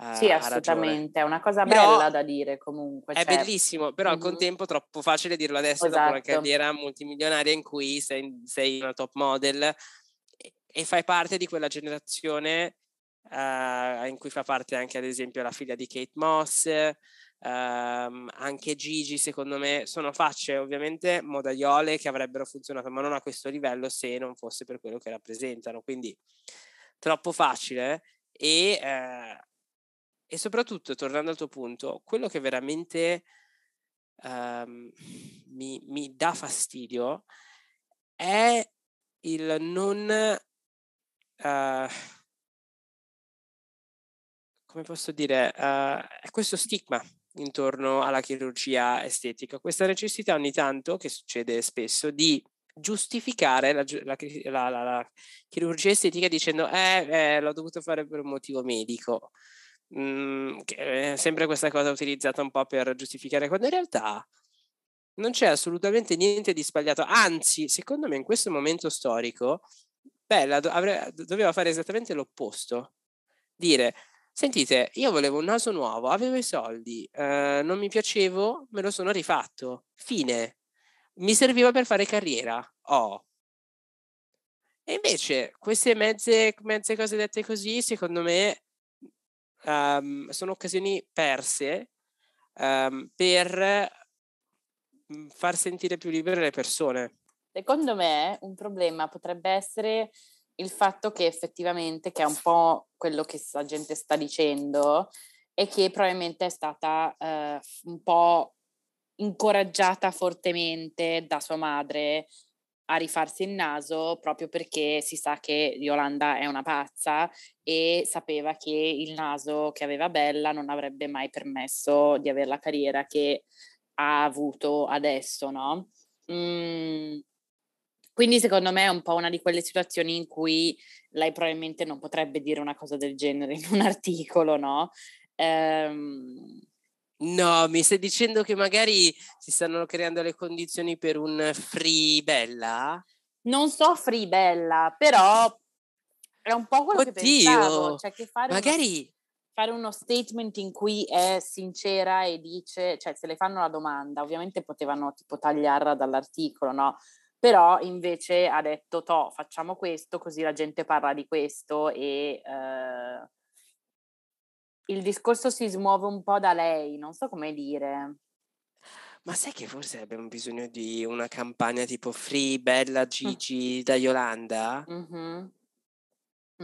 Uh, sì, assolutamente, è una cosa però bella da dire comunque. È cioè... bellissimo, però mm-hmm. al contempo troppo facile dirlo adesso esatto. dopo una esatto. carriera multimilionaria in cui sei, sei, una top model e, e fai parte di quella generazione uh, in cui fa parte anche ad esempio la figlia di Kate Moss, Um, anche Gigi, secondo me, sono facce ovviamente modaiole che avrebbero funzionato, ma non a questo livello se non fosse per quello che rappresentano. Quindi troppo facile. E, eh, e soprattutto, tornando al tuo punto, quello che veramente um, mi, mi dà fastidio è il non. Uh, come posso dire, uh, è questo stigma intorno alla chirurgia estetica, questa necessità ogni tanto, che succede spesso, di giustificare la, la, la, la chirurgia estetica dicendo eh, eh, l'ho dovuto fare per un motivo medico. Mm, è sempre questa cosa utilizzata un po' per giustificare, quando in realtà non c'è assolutamente niente di sbagliato, anzi, secondo me in questo momento storico, Bella doveva fare esattamente l'opposto. Dire, Sentite, io volevo un naso nuovo, avevo i soldi, eh, non mi piacevo, me lo sono rifatto. Fine. Mi serviva per fare carriera. Oh. E invece queste mezze, mezze cose dette così, secondo me, um, sono occasioni perse um, per mm, far sentire più libere le persone. Secondo me un problema potrebbe essere il fatto che effettivamente, che è un po' quello che la gente sta dicendo, è che probabilmente è stata eh, un po' incoraggiata fortemente da sua madre a rifarsi il naso proprio perché si sa che Yolanda è una pazza e sapeva che il naso che aveva Bella non avrebbe mai permesso di avere la carriera che ha avuto adesso, no? Mm. Quindi secondo me è un po' una di quelle situazioni in cui lei probabilmente non potrebbe dire una cosa del genere in un *laughs* articolo, no? Ehm, No, mi stai dicendo che magari si stanno creando le condizioni per un free bella? Non so free bella, però è un po' quello Oddio, che pensavo, cioè che fare magari... Uno, fare uno statement in cui è sincera e dice, cioè se le fanno la domanda, ovviamente potevano tipo tagliarla dall'articolo, no? Però invece ha detto, to, facciamo questo, così la gente parla di questo e... Eh, il discorso si smuove un po' da lei, non so come dire. Ma sai che forse abbiamo bisogno di una campagna tipo Free, Bella, Gigi da Yolanda? Mm-hmm.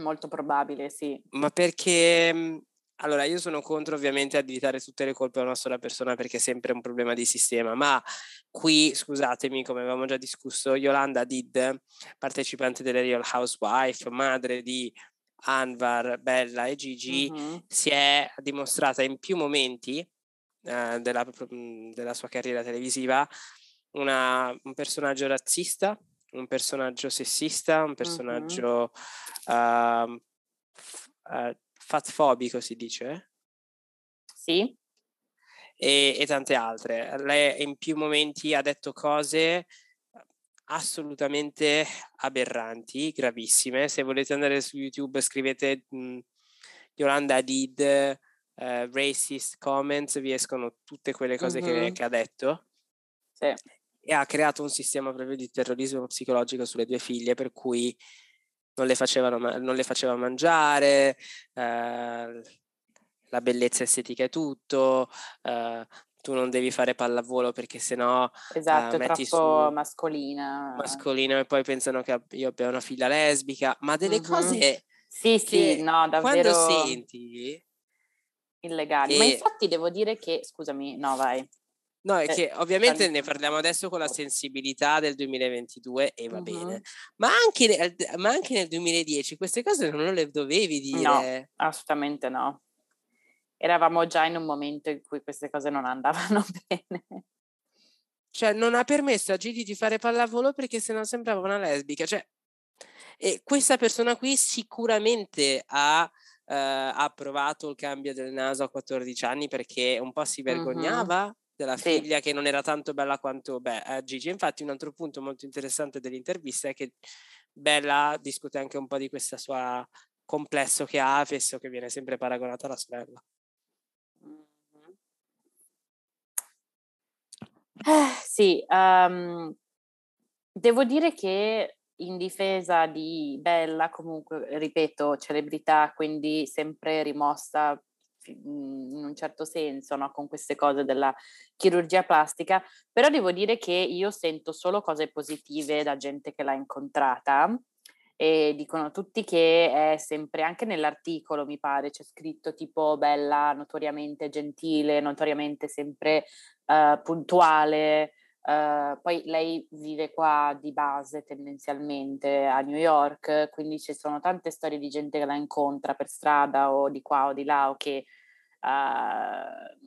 Molto probabile, sì. Ma perché mhmm, allora io sono contro ovviamente additare tutte le colpe a una sola persona perché è sempre un problema di sistema, ma qui, scusatemi, come avevamo già discusso, Yolanda Did, partecipante delle Real Housewife, madre di Anvar, Bella e Gigi, uh-huh. si è dimostrata in più momenti eh, della, della, sua carriera televisiva una, un personaggio razzista, un personaggio sessista, un personaggio uh-huh. uh, uh, fatfobico, si dice? Sì. E, e tante altre. Lei in più momenti ha detto cose assolutamente aberranti, gravissime. Se volete andare su YouTube scrivete mh, mhmm, Yolanda did eh, racist comments, vi escono tutte quelle cose mm-hmm. che, che, ha detto. Sì. E ha creato un sistema proprio di terrorismo psicologico sulle due figlie, per cui non le, facevano, non le faceva mangiare, eh, la bellezza estetica è tutto, eh, tu non devi fare pallavolo perché sennò esatto, uh, metti troppo mascolina. Mascolina e poi pensano che io abbia una figlia lesbica, ma delle mm-hmm. cose Sì, sì, no, davvero quando senti illegali. Che... Ma infatti devo dire che scusami, no, vai. No, è eh, che ovviamente ne parliamo adesso con la sensibilità del 2022 e va uh-huh. bene, ma anche, ma anche, nel 2010 queste cose non le dovevi dire. No, assolutamente no eravamo già in un momento in cui queste cose non andavano *laughs* bene. Cioè, non ha permesso a Gigi di fare pallavolo perché sennò sembrava una lesbica. Cioè, e questa persona qui sicuramente ha eh, approvato il cambio del naso a 14 anni perché un po' si vergognava mm-hmm. Della sì. figlia che non era tanto bella quanto beh, eh, Gigi. Infatti, un altro punto molto interessante dell'intervista è che Bella discute anche un po' di questo suo complesso che ha, fesso che viene sempre paragonata alla sorella. Eh, sì, um, devo dire che in difesa di Bella, comunque, ripeto, celebrità, quindi sempre rimossa in un certo senso no? con queste cose della chirurgia plastica, però devo dire che io sento solo cose positive da gente che l'ha incontrata e dicono tutti che è sempre, anche nell'articolo mi pare, c'è scritto tipo bella, notoriamente gentile, notoriamente sempre uh, puntuale. Uh, poi lei vive qua di base tendenzialmente a New York, quindi ci sono tante storie di gente che la incontra per strada o di qua o di là o che, uh,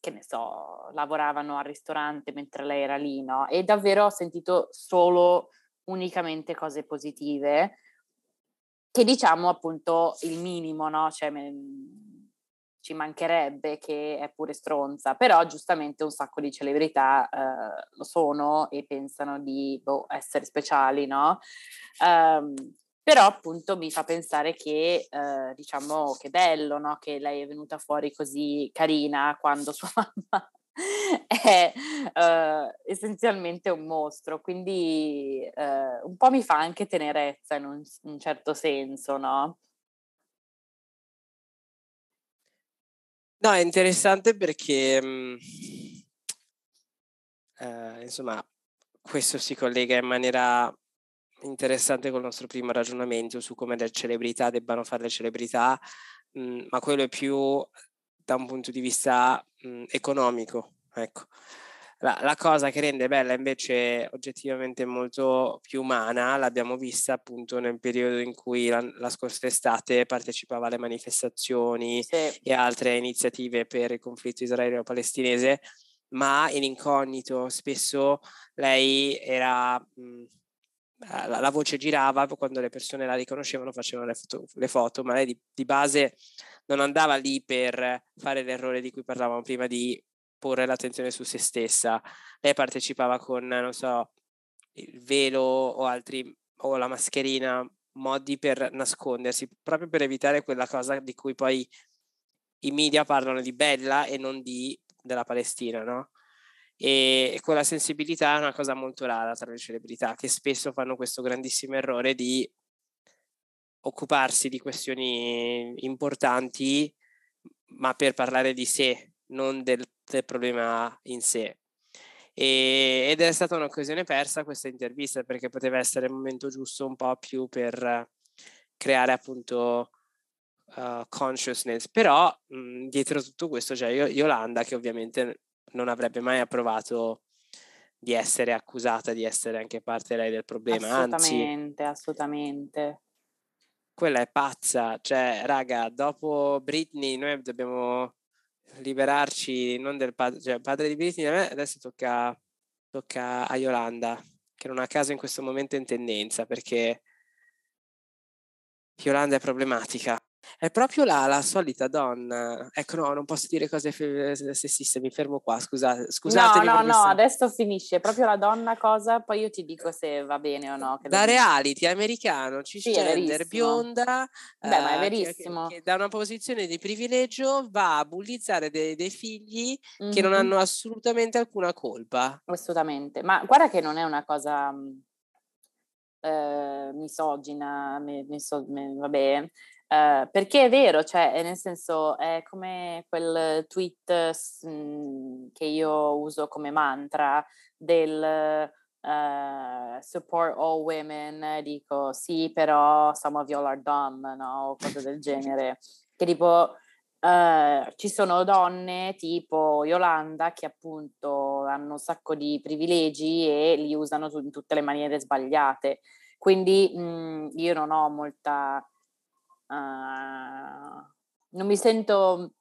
che ne so, lavoravano al ristorante mentre lei era lì, no? E davvero ho sentito solo unicamente cose positive, che diciamo appunto il minimo, no? Cioè, me, ci mancherebbe che è pure stronza, però giustamente un sacco di celebrità eh, lo sono e pensano di boh, essere speciali, no? Um, però appunto mi fa pensare che eh, diciamo che bello, no? Che lei è venuta fuori così carina quando sua *laughs* mamma è uh, essenzialmente un mostro, quindi uh, un po' mi fa anche tenerezza in un, un certo senso, no? No, è interessante perché, mh, uh, insomma, questo si collega in maniera interessante col nostro primo ragionamento su come le celebrità debbano fare le celebrità, mh, mhmm, ma quello è più da un punto di vista mh, economico. Ecco. La, la, cosa che rende bella invece oggettivamente molto più umana l'abbiamo vista appunto nel periodo in cui la, la scorsa estate partecipava alle manifestazioni sì. e altre iniziative per il conflitto israelo-palestinese, ma in incognito. Spesso lei era... Mh, la, la, voce girava quando le persone la riconoscevano, facevano le foto, le foto ma lei di, di base non andava lì per fare l'errore di cui parlavamo prima di porre l'attenzione su se stessa. Lei partecipava con, non so, il velo o altri, o la mascherina, modi per nascondersi, proprio per evitare quella cosa di cui poi i media parlano di bella e non di, della Palestina, no? E, quella sensibilità è una cosa molto rara tra le celebrità, che spesso fanno questo grandissimo errore di occuparsi di questioni importanti, ma per parlare di sé, non del del problema in sé. E, ed è stata un'occasione persa questa intervista perché poteva essere il momento giusto un po' più per creare appunto uh, consciousness. Però mh, dietro tutto questo c'è Yolanda che ovviamente non avrebbe mai approvato di essere accusata di essere anche parte lei del problema. Assolutamente, Anzi, assolutamente. Quella è pazza, cioè raga, dopo Britney noi dobbiamo liberarci non del padre, cioè padre di Britney, adesso tocca, tocca a Yolanda, che non a caso in questo momento è in tendenza, perché Yolanda è problematica. È proprio la, la solita donna. Ecco, no, non posso dire cose sessiste, mi fermo qua, scusate. Scusatemi no, no, no, adesso finisce. È proprio la donna cosa, poi io ti dico se va bene o no. da reality americano, cisgender, sì, bionda, Beh, ma è verissimo. Che, che, da una posizione di privilegio va a bullizzare dei, dei figli mm-hmm. che non hanno assolutamente alcuna colpa. Assolutamente, ma guarda che non è una cosa... Eh, misogina, mi, mi so, mi, vabbè, Uh, perché è vero, cioè, nel senso, è come quel tweet mh, che io uso come mantra del uh, support all women, dico sì, però some of you are dumb, no? O cose del genere. che tipo, uh, ci sono donne tipo Yolanda che appunto hanno un sacco di privilegi e li usano in tutte le maniere sbagliate. Quindi mh, io non ho molta uh, non mi sento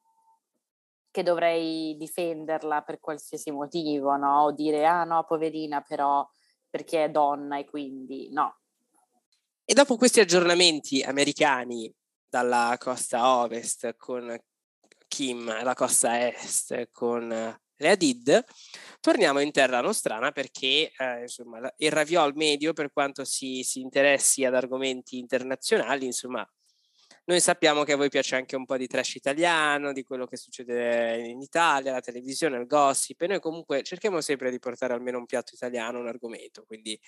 che dovrei difenderla per qualsiasi motivo, no? O dire, ah no, poverina, però perché è donna e quindi no. E dopo questi aggiornamenti americani dalla costa ovest con Kim la costa est con le Hadid, torniamo in terra nostrana perché eh, insomma, il raviol medio, per quanto si, si interessi ad argomenti internazionali, insomma, noi sappiamo che a voi piace anche un po' di trash italiano, di quello che succede in Italia, la televisione, il gossip, e noi comunque cerchiamo sempre di portare almeno un piatto italiano, un argomento, quindi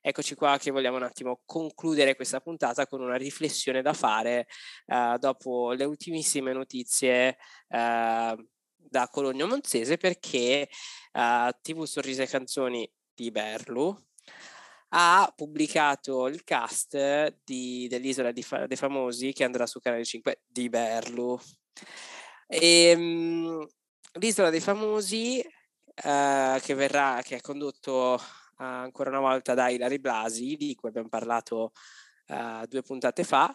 eccoci qua che vogliamo un attimo concludere questa puntata con una riflessione da fare uh, dopo le ultimissime notizie uh, da Cologno Monzese perché uh, TV Sorrisi e Canzoni di Berlu ha pubblicato il cast di, dell'Isola dei Famosi che andrà su Canale 5 di Berlu. E, um, L'Isola dei Famosi uh, che verrà, che è condotto uh, ancora una volta da Ilari Blasi, di cui abbiamo parlato uh, due puntate fa.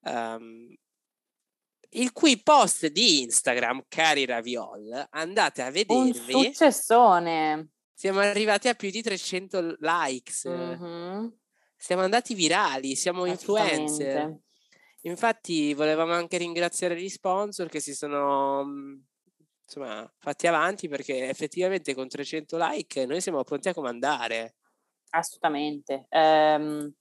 Um, il cui post di Instagram, cari Raviol, andate a vedervi. Un successone siamo arrivati a più di 300 likes. Mm-hmm. Siamo andati virali, siamo influencer. Infatti volevamo anche ringraziare gli sponsor che si sono mm, insomma, fatti avanti perché effettivamente con 300 like noi siamo pronti a comandare. Assolutamente. Um,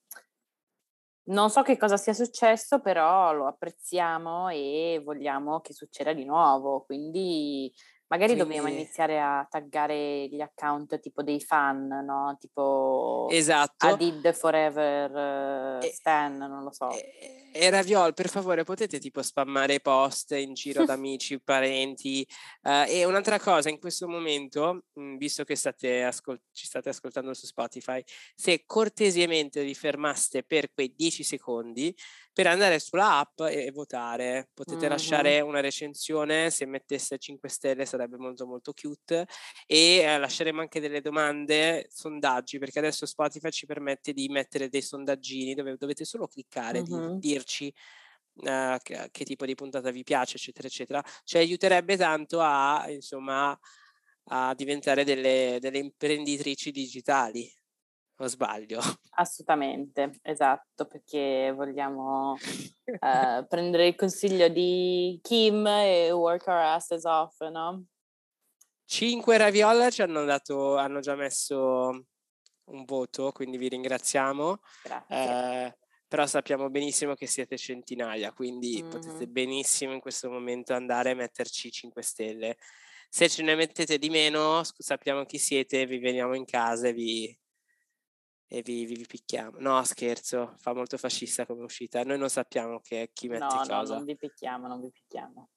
non so che cosa sia successo, però lo apprezziamo e vogliamo che succeda di nuovo. Quindi Magari Quindi... dobbiamo iniziare a taggare gli account tipo dei fan, no? Tipo esatto. Adid Forever uh, Stan, non lo so. E, e Raviol, per favore, potete tipo spammare post in giro ad *laughs* amici, parenti. Uh, e un'altra cosa, in questo momento, mh, mm, visto che state ascol- ci state ascoltando su Spotify, se cortesemente vi fermaste per quei 10 secondi per andare sulla app e, e votare. Potete mm-hmm. lasciare una recensione, se mettesse 5 stelle sarebbe molto molto cute e eh, lasceremo anche delle domande, sondaggi, perché adesso Spotify ci permette di mettere dei sondaggini dove dovete solo cliccare, mm-hmm. di dirci Uh, che, che, tipo di puntata vi piace, eccetera, eccetera, ci aiuterebbe tanto a, insomma, a diventare delle, delle imprenditrici digitali o sbaglio? *laughs* Assolutamente, esatto, perché vogliamo uh, *laughs* prendere il consiglio di Kim e work our asses off, no? Cinque Raviola ci hanno dato, hanno già messo un voto, quindi vi ringraziamo. Grazie. Eh, però sappiamo benissimo che siete centinaia, quindi mm-hmm. potete benissimo in questo momento andare a metterci 5 stelle. Se ce ne mettete di meno, sappiamo chi siete, vi veniamo in casa e vi, e vi, vi, vi, picchiamo. No, scherzo, fa molto fascista come uscita. Noi non sappiamo che, chi mette no, cosa. No, non vi picchiamo, non vi picchiamo.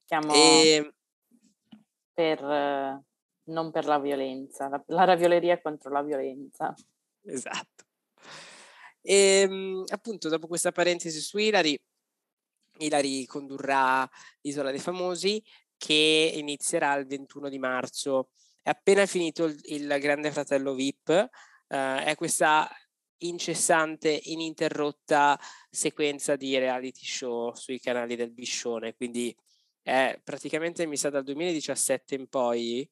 Picchiamo e... per, eh, non per la violenza, la, la ravioleria contro la violenza. Esatto. E ehm, appunto, dopo questa parentesi su Ilari, Ilari condurrà l'Isola dei Famosi che inizierà il 21 di marzo. È appena finito il, il Grande Fratello VIP, uh, è questa incessante, ininterrotta sequenza di reality show sui canali del Biscione, quindi è praticamente mi sa dal 2017 in poi,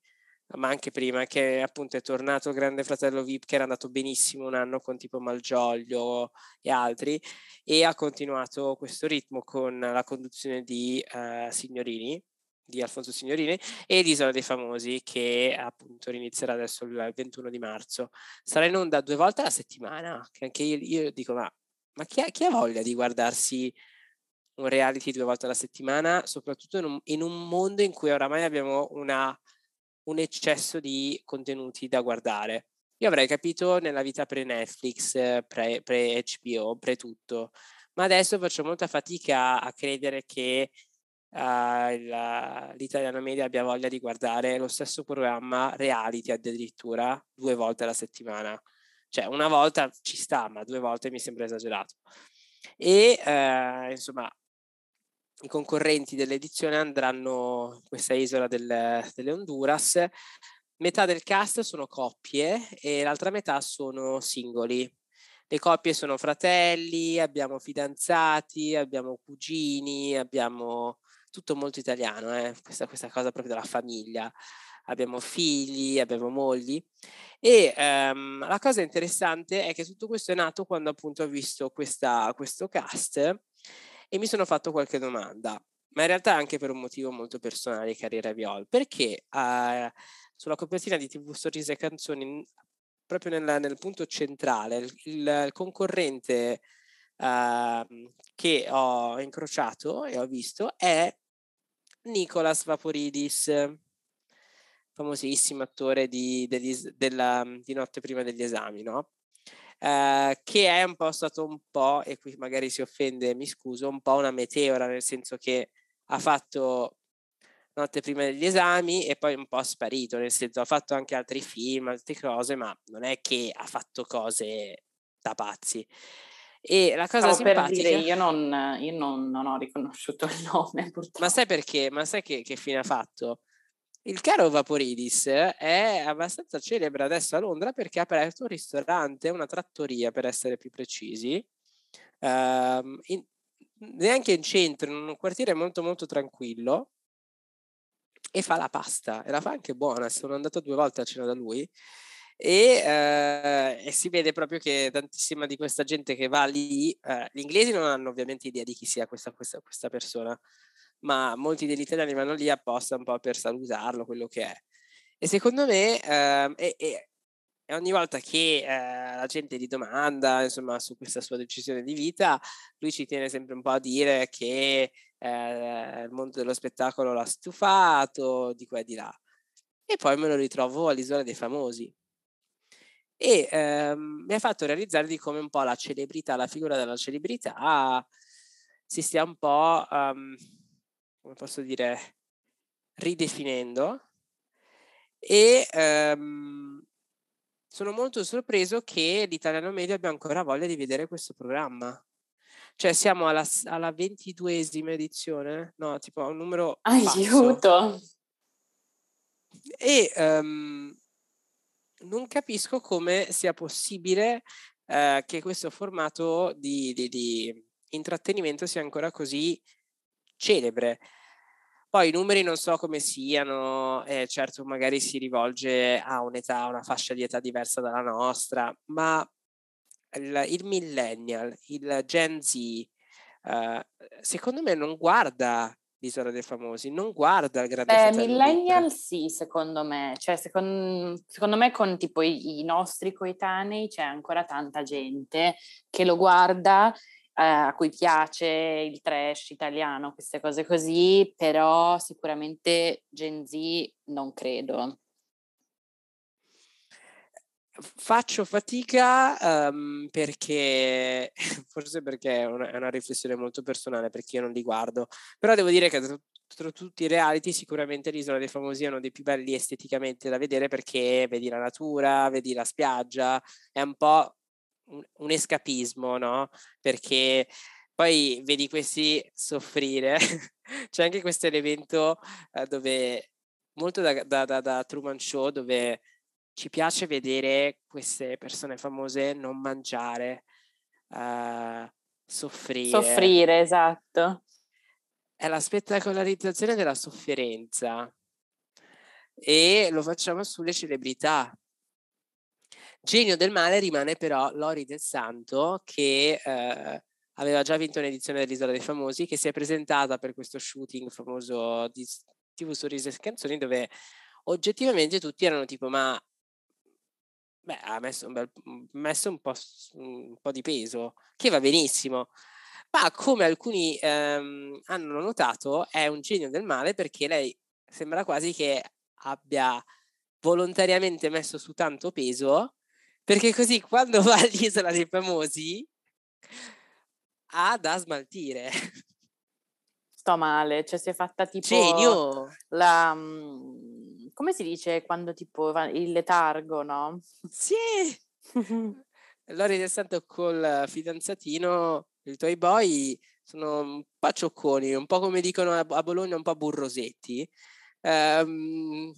ma anche prima che appunto è tornato Grande Fratello VIP che era andato benissimo un anno con tipo Malgioglio e altri e ha continuato questo ritmo con la conduzione di uh, Signorini di Alfonso Signorini e l'Isola dei Famosi che appunto inizierà adesso il 21 di marzo. Sarà in onda due volte alla settimana, che anche io, io dico ma, ma chi, ha, chi, ha, voglia di guardarsi un reality due volte alla settimana, soprattutto in un, in un mondo in cui oramai abbiamo una, un eccesso di contenuti da guardare. Io avrei capito nella vita pre-Netflix, pre-HBO, pre, pre tutto, ma adesso faccio molta fatica a credere che uh, l'italiano media abbia voglia di guardare lo stesso programma reality addirittura due volte alla settimana. Cioè una volta ci sta, ma due volte mi sembra esagerato. E uh, insomma, i concorrenti dell'edizione andranno in questa isola del, delle Honduras. Metà del cast sono coppie e l'altra metà sono singoli. Le coppie sono fratelli, abbiamo fidanzati, abbiamo cugini, abbiamo tutto molto italiano, eh? questa, questa, cosa proprio della famiglia. Abbiamo figli, abbiamo mogli. E um, la cosa interessante è che tutto questo è nato quando appunto ho visto questa, questo cast e mi sono fatto qualche domanda, ma in realtà anche per un motivo molto personale, carriera Viol, perché uh, sulla copertina di TV Sorrisi e Canzoni, proprio nel, nel punto centrale, il, il concorrente uh, che ho incrociato e ho visto è Nicolas Vaporidis, famosissimo attore di, degli, della, di Notte prima degli esami, no? Eh, che è un po' stato un po', e qui magari si offende, mi scuso, un po' una meteora, nel senso che ha fatto Notte prima degli esami e poi un po' sparito, nel senso ha fatto anche altri film, altre cose, ma non è che ha fatto cose da pazzi. E la cosa Stavo simpatica... per dire, io, non, io non, non, ho riconosciuto il nome purtroppo. *laughs* Ma sai perché? Ma sai che, che fine ha fatto? Il caro Vaporidis è abbastanza celebre adesso a Londra perché ha aperto un ristorante, una trattoria per essere più precisi, uh, in, neanche in centro, in un quartiere molto molto tranquillo e fa la pasta e la fa anche buona. Sono andato due volte a cena da lui e, eh, e, si vede proprio che tantissima di questa gente che va lì, eh, gli inglesi non hanno ovviamente idea di chi sia questa, questa, questa persona, ma molti degli italiani vanno lì apposta un po' per salutarlo, quello che è. E secondo me, eh, e, e, ogni volta che eh, la gente gli domanda insomma, su questa sua decisione di vita, lui ci tiene sempre un po' a dire che eh, il mondo dello spettacolo l'ha stufato, di qua e di là. E poi me lo ritrovo all'Isola dei Famosi. E ehm, mi ha fatto realizzare di come un po' la celebrità, la figura della celebrità si stia un po', um, come posso dire, ridefinendo. E um, sono molto sorpreso che l'italiano medio abbia ancora voglia di vedere questo programma. Cioè siamo alla, alla 22esima edizione, no, tipo un numero Aiuto! E um, non capisco come sia possibile uh, che questo formato di, di, di intrattenimento sia ancora così celebre. Poi i numeri non so come siano, eh, certo magari si rivolge a un'età, a una fascia di età diversa dalla nostra, ma il, il millennial, il Gen Z, uh, secondo me non guarda l'Isola dei Famosi, non guarda il Grande Beh, millennial Vip. sì, secondo me. Cioè, secondo, secondo me con tipo i, i, nostri coetanei c'è ancora tanta gente che lo guarda, eh, a cui piace il trash italiano, queste cose così, però sicuramente Gen Z non credo faccio fatica um, perché, *laughs* forse perché è una, è una, riflessione molto personale, perché io non li guardo, però devo dire che tra, tutti i reality sicuramente l'Isola dei Famosi è uno dei più belli esteticamente da vedere perché vedi la natura, vedi la spiaggia, è un po' un, un escapismo, no? Perché poi vedi questi soffrire, *laughs* c'è anche questo elemento uh, dove, molto da, da, da, da Truman Show, dove ci piace vedere queste persone famose non mangiare, uh, soffrire. Soffrire, esatto. È la spettacolarizzazione della sofferenza e lo facciamo sulle celebrità. Genio del male rimane però Lori del Santo che uh, aveva già vinto un'edizione dell'Isola dei Famosi, che si è presentata per questo shooting famoso di TV Sorrisi e Canzoni dove oggettivamente tutti erano tipo ma Beh, ha messo un, bel, mhmm, messo un, po', un po' di peso, che va benissimo. Ma come alcuni ehm, hanno notato, è un genio del male perché lei sembra quasi che abbia volontariamente messo su tanto peso, perché così *laughs* quando va all'isola dei famosi ha da smaltire. Sto male, cioè si è fatta tipo Genio! la mhmm, come si dice quando tipo il letargo, no? Sì! Lori del Santo col fidanzatino, il Toy Boy, sono un po' ciocconi, un po' come dicono a Bologna, un po' burrosetti. Um,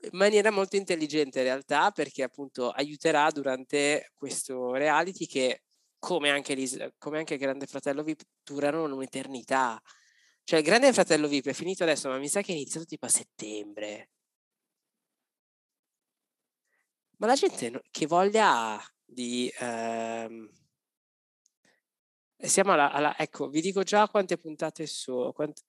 in maniera molto intelligente in realtà perché appunto aiuterà durante questo reality che come anche, come anche Grande Fratello vi durano un'eternità cioè, il Grande Fratello VIP è finito adesso, ma mi sa che è iniziato tipo a settembre. Ma la gente che voglia ha di... Ehm... Siamo alla, alla, Ecco, vi dico già quante puntate su... Quant...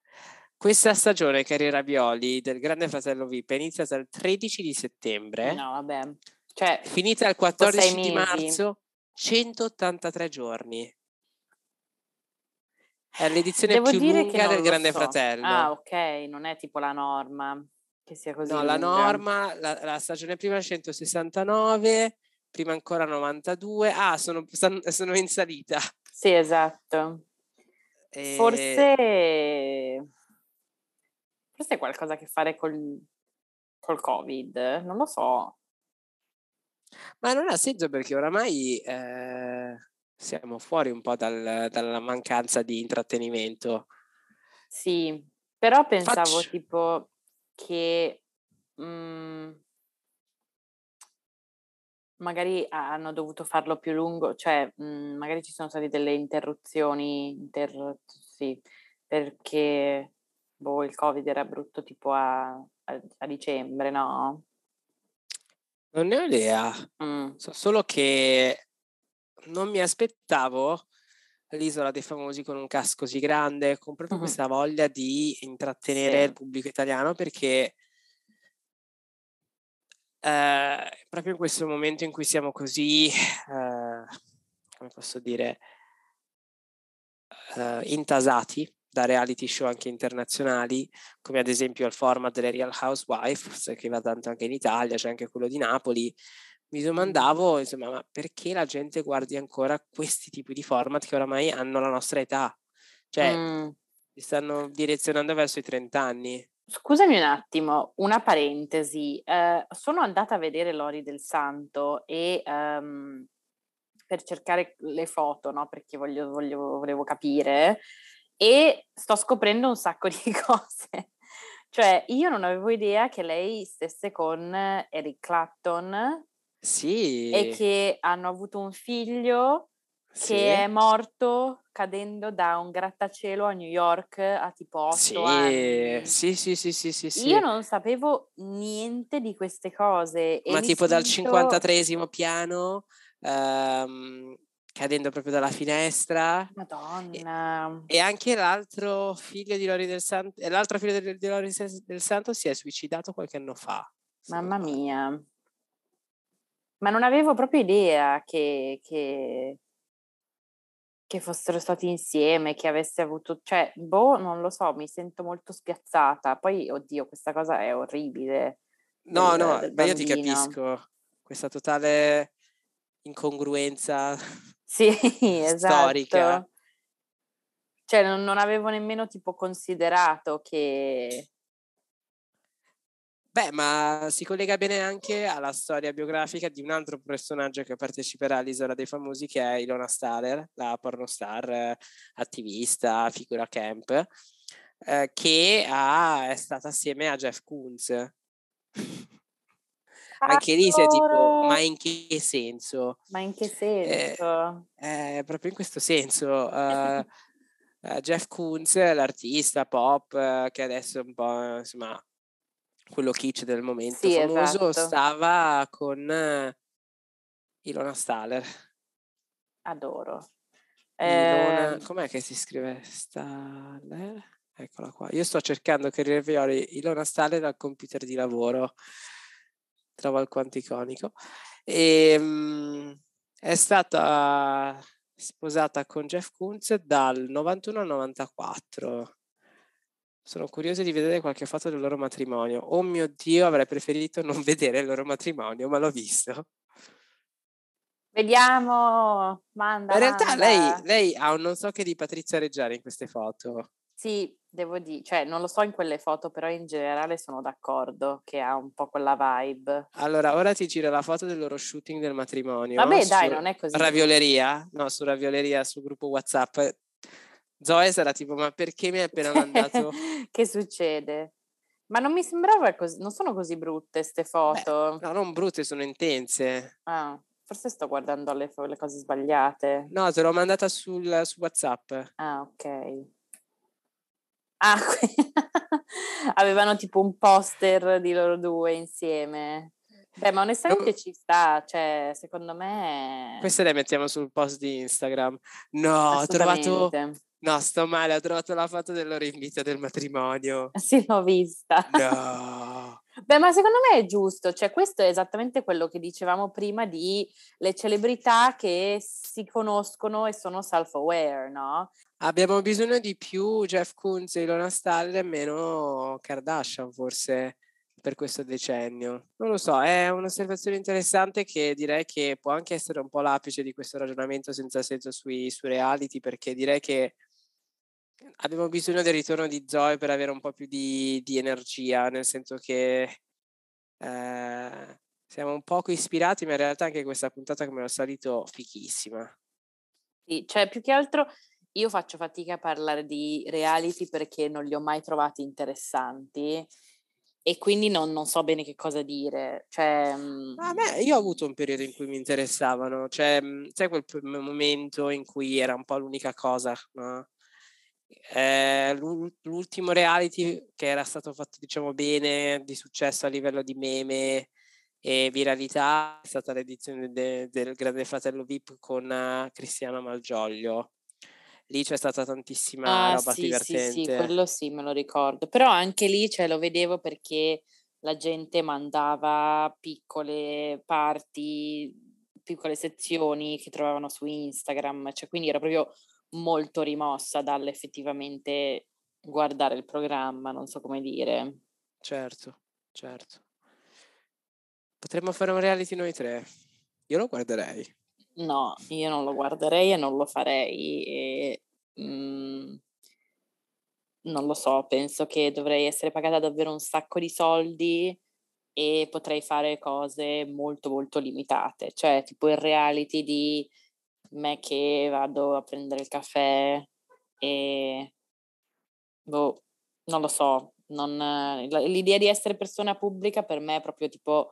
Questa stagione Carriera Violi del Grande Fratello VIP è iniziata il 13 di settembre. No, vabbè. Cioè, finita il 14 di marzo, 183 giorni. È l'edizione Devo più dire lunga del Grande so. Fratello. Ah, ok, non è tipo la norma che sia così. No, lunga. la norma, la, la, stagione prima è 169, prima ancora 92. Ah, sono, sono in salita. Sì, esatto. E... Forse... Forse è qualcosa a che fare col, col Covid, non lo so. Ma non ha senso perché oramai eh, siamo fuori un po' dal, dalla mancanza di intrattenimento. Sì, però pensavo Faccio... tipo che mh, mhmm magari hanno dovuto farlo più lungo, cioè mh, mhmm, magari ci sono state delle interruzioni, inter... sì, perché boh, il Covid era brutto tipo a, a, a dicembre, no? Non ne ho idea, mm. so solo che non mi aspettavo l'isola dei famosi con un cast così grande, con proprio uh-huh. questa voglia di intrattenere sì. il pubblico italiano perché eh, proprio in questo momento in cui siamo così, eh, come posso dire, eh, intasati da reality show anche internazionali, come ad esempio il format delle Real Housewives, che va tanto anche in Italia, c'è anche quello di Napoli. Mi domandavo, insomma, ma perché la gente guardi ancora questi tipi di format che oramai hanno la nostra età? Cioè, mm. si stanno direzionando verso i 30 anni. Scusami un attimo, una parentesi. Eh, sono andata a vedere Lori del Santo e um, per cercare le foto, no? Perché voglio, voglio, volevo capire e sto scoprendo un sacco di *laughs* cose. Cioè, io non avevo idea che lei stesse con Eric Clapton. Sì. E che hanno avuto un figlio sì. che è morto cadendo da un grattacielo a New York a tipo 8 sì. anni. Sì, sì, sì, sì, sì, sì. Io non sapevo niente di queste cose. Ma tipo sento... dal 53 piano, um, cadendo proprio dalla finestra. Madonna. E, e anche l'altro figlio di Lori del Santo, l'altro figlio di, di Lori del Santo si è suicidato qualche anno fa. Mamma mia. Ma non avevo proprio idea che, che che fossero stati insieme, che avesse avuto, cioè, boh, non lo so, mi sento molto spiazzata. Poi, oddio, questa cosa è orribile. No, del, no, del beh, io ti capisco. Questa totale incongruenza *laughs* sì, *laughs* esatto. storica. Cioè, non, non avevo nemmeno tipo considerato che Beh, ma si collega bene anche alla storia biografica di un altro personaggio che parteciperà all'Isola dei Famosi, che è Ilona Staller, la pornostar, attivista, figura camp, eh, che ha, è stata assieme a Jeff Koons. Anche lì si è tipo, ma in che senso? Ma in che eh, senso? Eh, eh, proprio in questo senso. Uh, *laughs* Jeff Koons, l'artista pop, che adesso è un po', insomma, quello kitsch del momento sì, famoso, esatto. stava con uh, Ilona Staller. Adoro. Ilona, eh... com'è che si scrive Staller? Eccola qua. Io sto cercando che riveoli Ilona Staller dal computer di lavoro. Trovo alquanto iconico. E, um, è stata sposata con Jeff Koons dal 91 al 94 sono curiosa di vedere qualche foto del loro matrimonio. Oh mio Dio, avrei preferito non *laughs* vedere il loro matrimonio, ma l'ho visto. Vediamo, manda. in realtà lei, lei, ha un non so che di Patrizia Reggiani in queste foto. Sì, devo dire, cioè non lo so in quelle foto, però in generale sono d'accordo che ha un po' quella vibe. Allora, ora ti giro la foto del loro shooting del matrimonio. Vabbè, dai, non è così. Ravioleria? No, su Ravioleria, sul gruppo WhatsApp. Zoe sarà tipo, ma perché mi hai *laughs* appena mandato? che succede? Ma non mi sembrava così, non sono così brutte queste foto. Beh, no, non brutte, sono intense. Ah, forse sto guardando le, le cose sbagliate. No, te l'ho mandata sul, su WhatsApp. Ah, ok. Ah, *laughs* avevano tipo un poster di loro due insieme. Beh, ma onestamente ci sta, cioè, secondo me... Queste le mettiamo sul post di Instagram. No, ho trovato No, sto male, ho trovato la foto del loro invito del matrimonio. *laughs* Sì, l'ho vista. No. *laughs* Beh, ma secondo me è giusto, cioè questo è esattamente quello che dicevamo prima di le celebrità che si conoscono e sono self-aware, no? Abbiamo bisogno di più Jeff Koons e Ilona Staller e meno Kardashian forse per questo decennio. Non lo so, è un'osservazione interessante che direi che può anche essere un po' l'apice di questo ragionamento senza senso sui, sui reality perché direi che abbiamo bisogno del ritorno di Zoe per avere un po' più di, di energia, nel senso che eh, siamo un poco ispirati, ma in realtà anche questa puntata, come al solito, fichissima. Sì, cioè più che altro io faccio fatica a parlare di reality perché non li ho mai trovati interessanti e quindi non, non so bene che cosa dire. Cioè, a me, io ho avuto un periodo in cui mi interessavano, cioè, c'è quel momento in cui era un po' l'unica cosa, no? Eh, l'ultimo reality che era stato fatto diciamo bene di successo a livello di meme e viralità è stata l'edizione de, del Grande Fratello VIP con uh, Cristiano Malgioglio lì c'è stata tantissima ah, roba sì, divertente sì, sì, quello sì me lo ricordo però anche lì cioè, lo vedevo perché la gente mandava piccole parti piccole sezioni che trovavano su Instagram cioè quindi era proprio molto rimossa dall'effettivamente guardare il programma, non so come dire. Certo, certo. Potremmo fare un reality noi tre. Io lo guarderei. No, io non lo guarderei e non lo farei. E, mm, non lo so, penso che dovrei essere pagata davvero un sacco di soldi e potrei fare cose molto molto limitate, cioè tipo il reality di me che vado a prendere il caffè e boh, non lo so, non, l'idea di essere persona pubblica per me è proprio tipo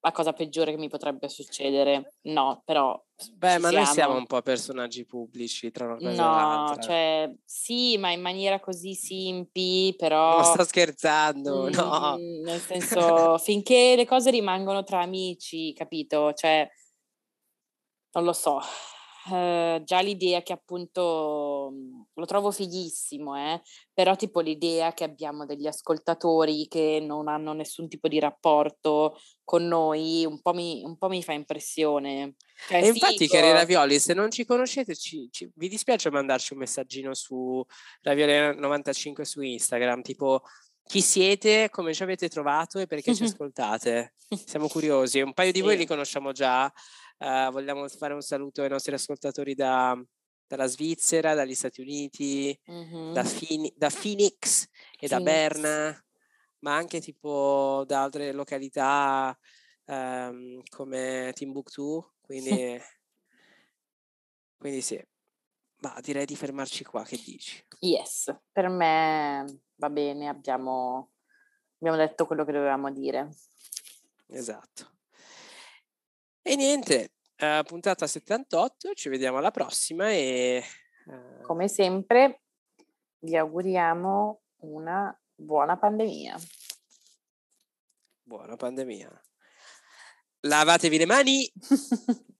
la cosa peggiore che mi potrebbe succedere. No, però. Beh, ma siamo. noi siamo un po' personaggi pubblici tra una cosa no, e l'altra. cioè, sì, ma in maniera così simpi, però. Non sto scherzando, mm, no. Nel senso, finché le cose rimangono tra amici, capito? Cioè, non lo so. Uh, già l'idea che appunto mhmm, lo trovo fighissimo, eh? però tipo l'idea che abbiamo degli ascoltatori che non hanno nessun tipo di rapporto con noi un po' mi, un po mi fa impressione. Cioè, e infatti, figo. cari Ravioli, se non ci conoscete, ci, ci, vi dispiace mandarci un messaggino su Ravioli95 su Instagram, tipo chi siete, come ci avete trovato e perché ci *laughs* ascoltate. Siamo curiosi, un paio di sì. voi li conosciamo già, Uh, vogliamo fare un saluto ai nostri ascoltatori da, dalla Svizzera, dagli Stati Uniti, mm-hmm. da, Fini- da, Phoenix e Phoenix. da Berna, ma anche tipo da altre località um, come Timbuktu. Quindi, *laughs* quindi sì, ma direi di fermarci qua. Che dici? Yes, per me va bene, abbiamo, abbiamo detto quello che dovevamo dire. Esatto. E niente, uh, puntata 78, ci vediamo alla prossima e... Uh... Come sempre vi auguriamo una buona pandemia. Buona pandemia. Lavatevi le mani. *laughs*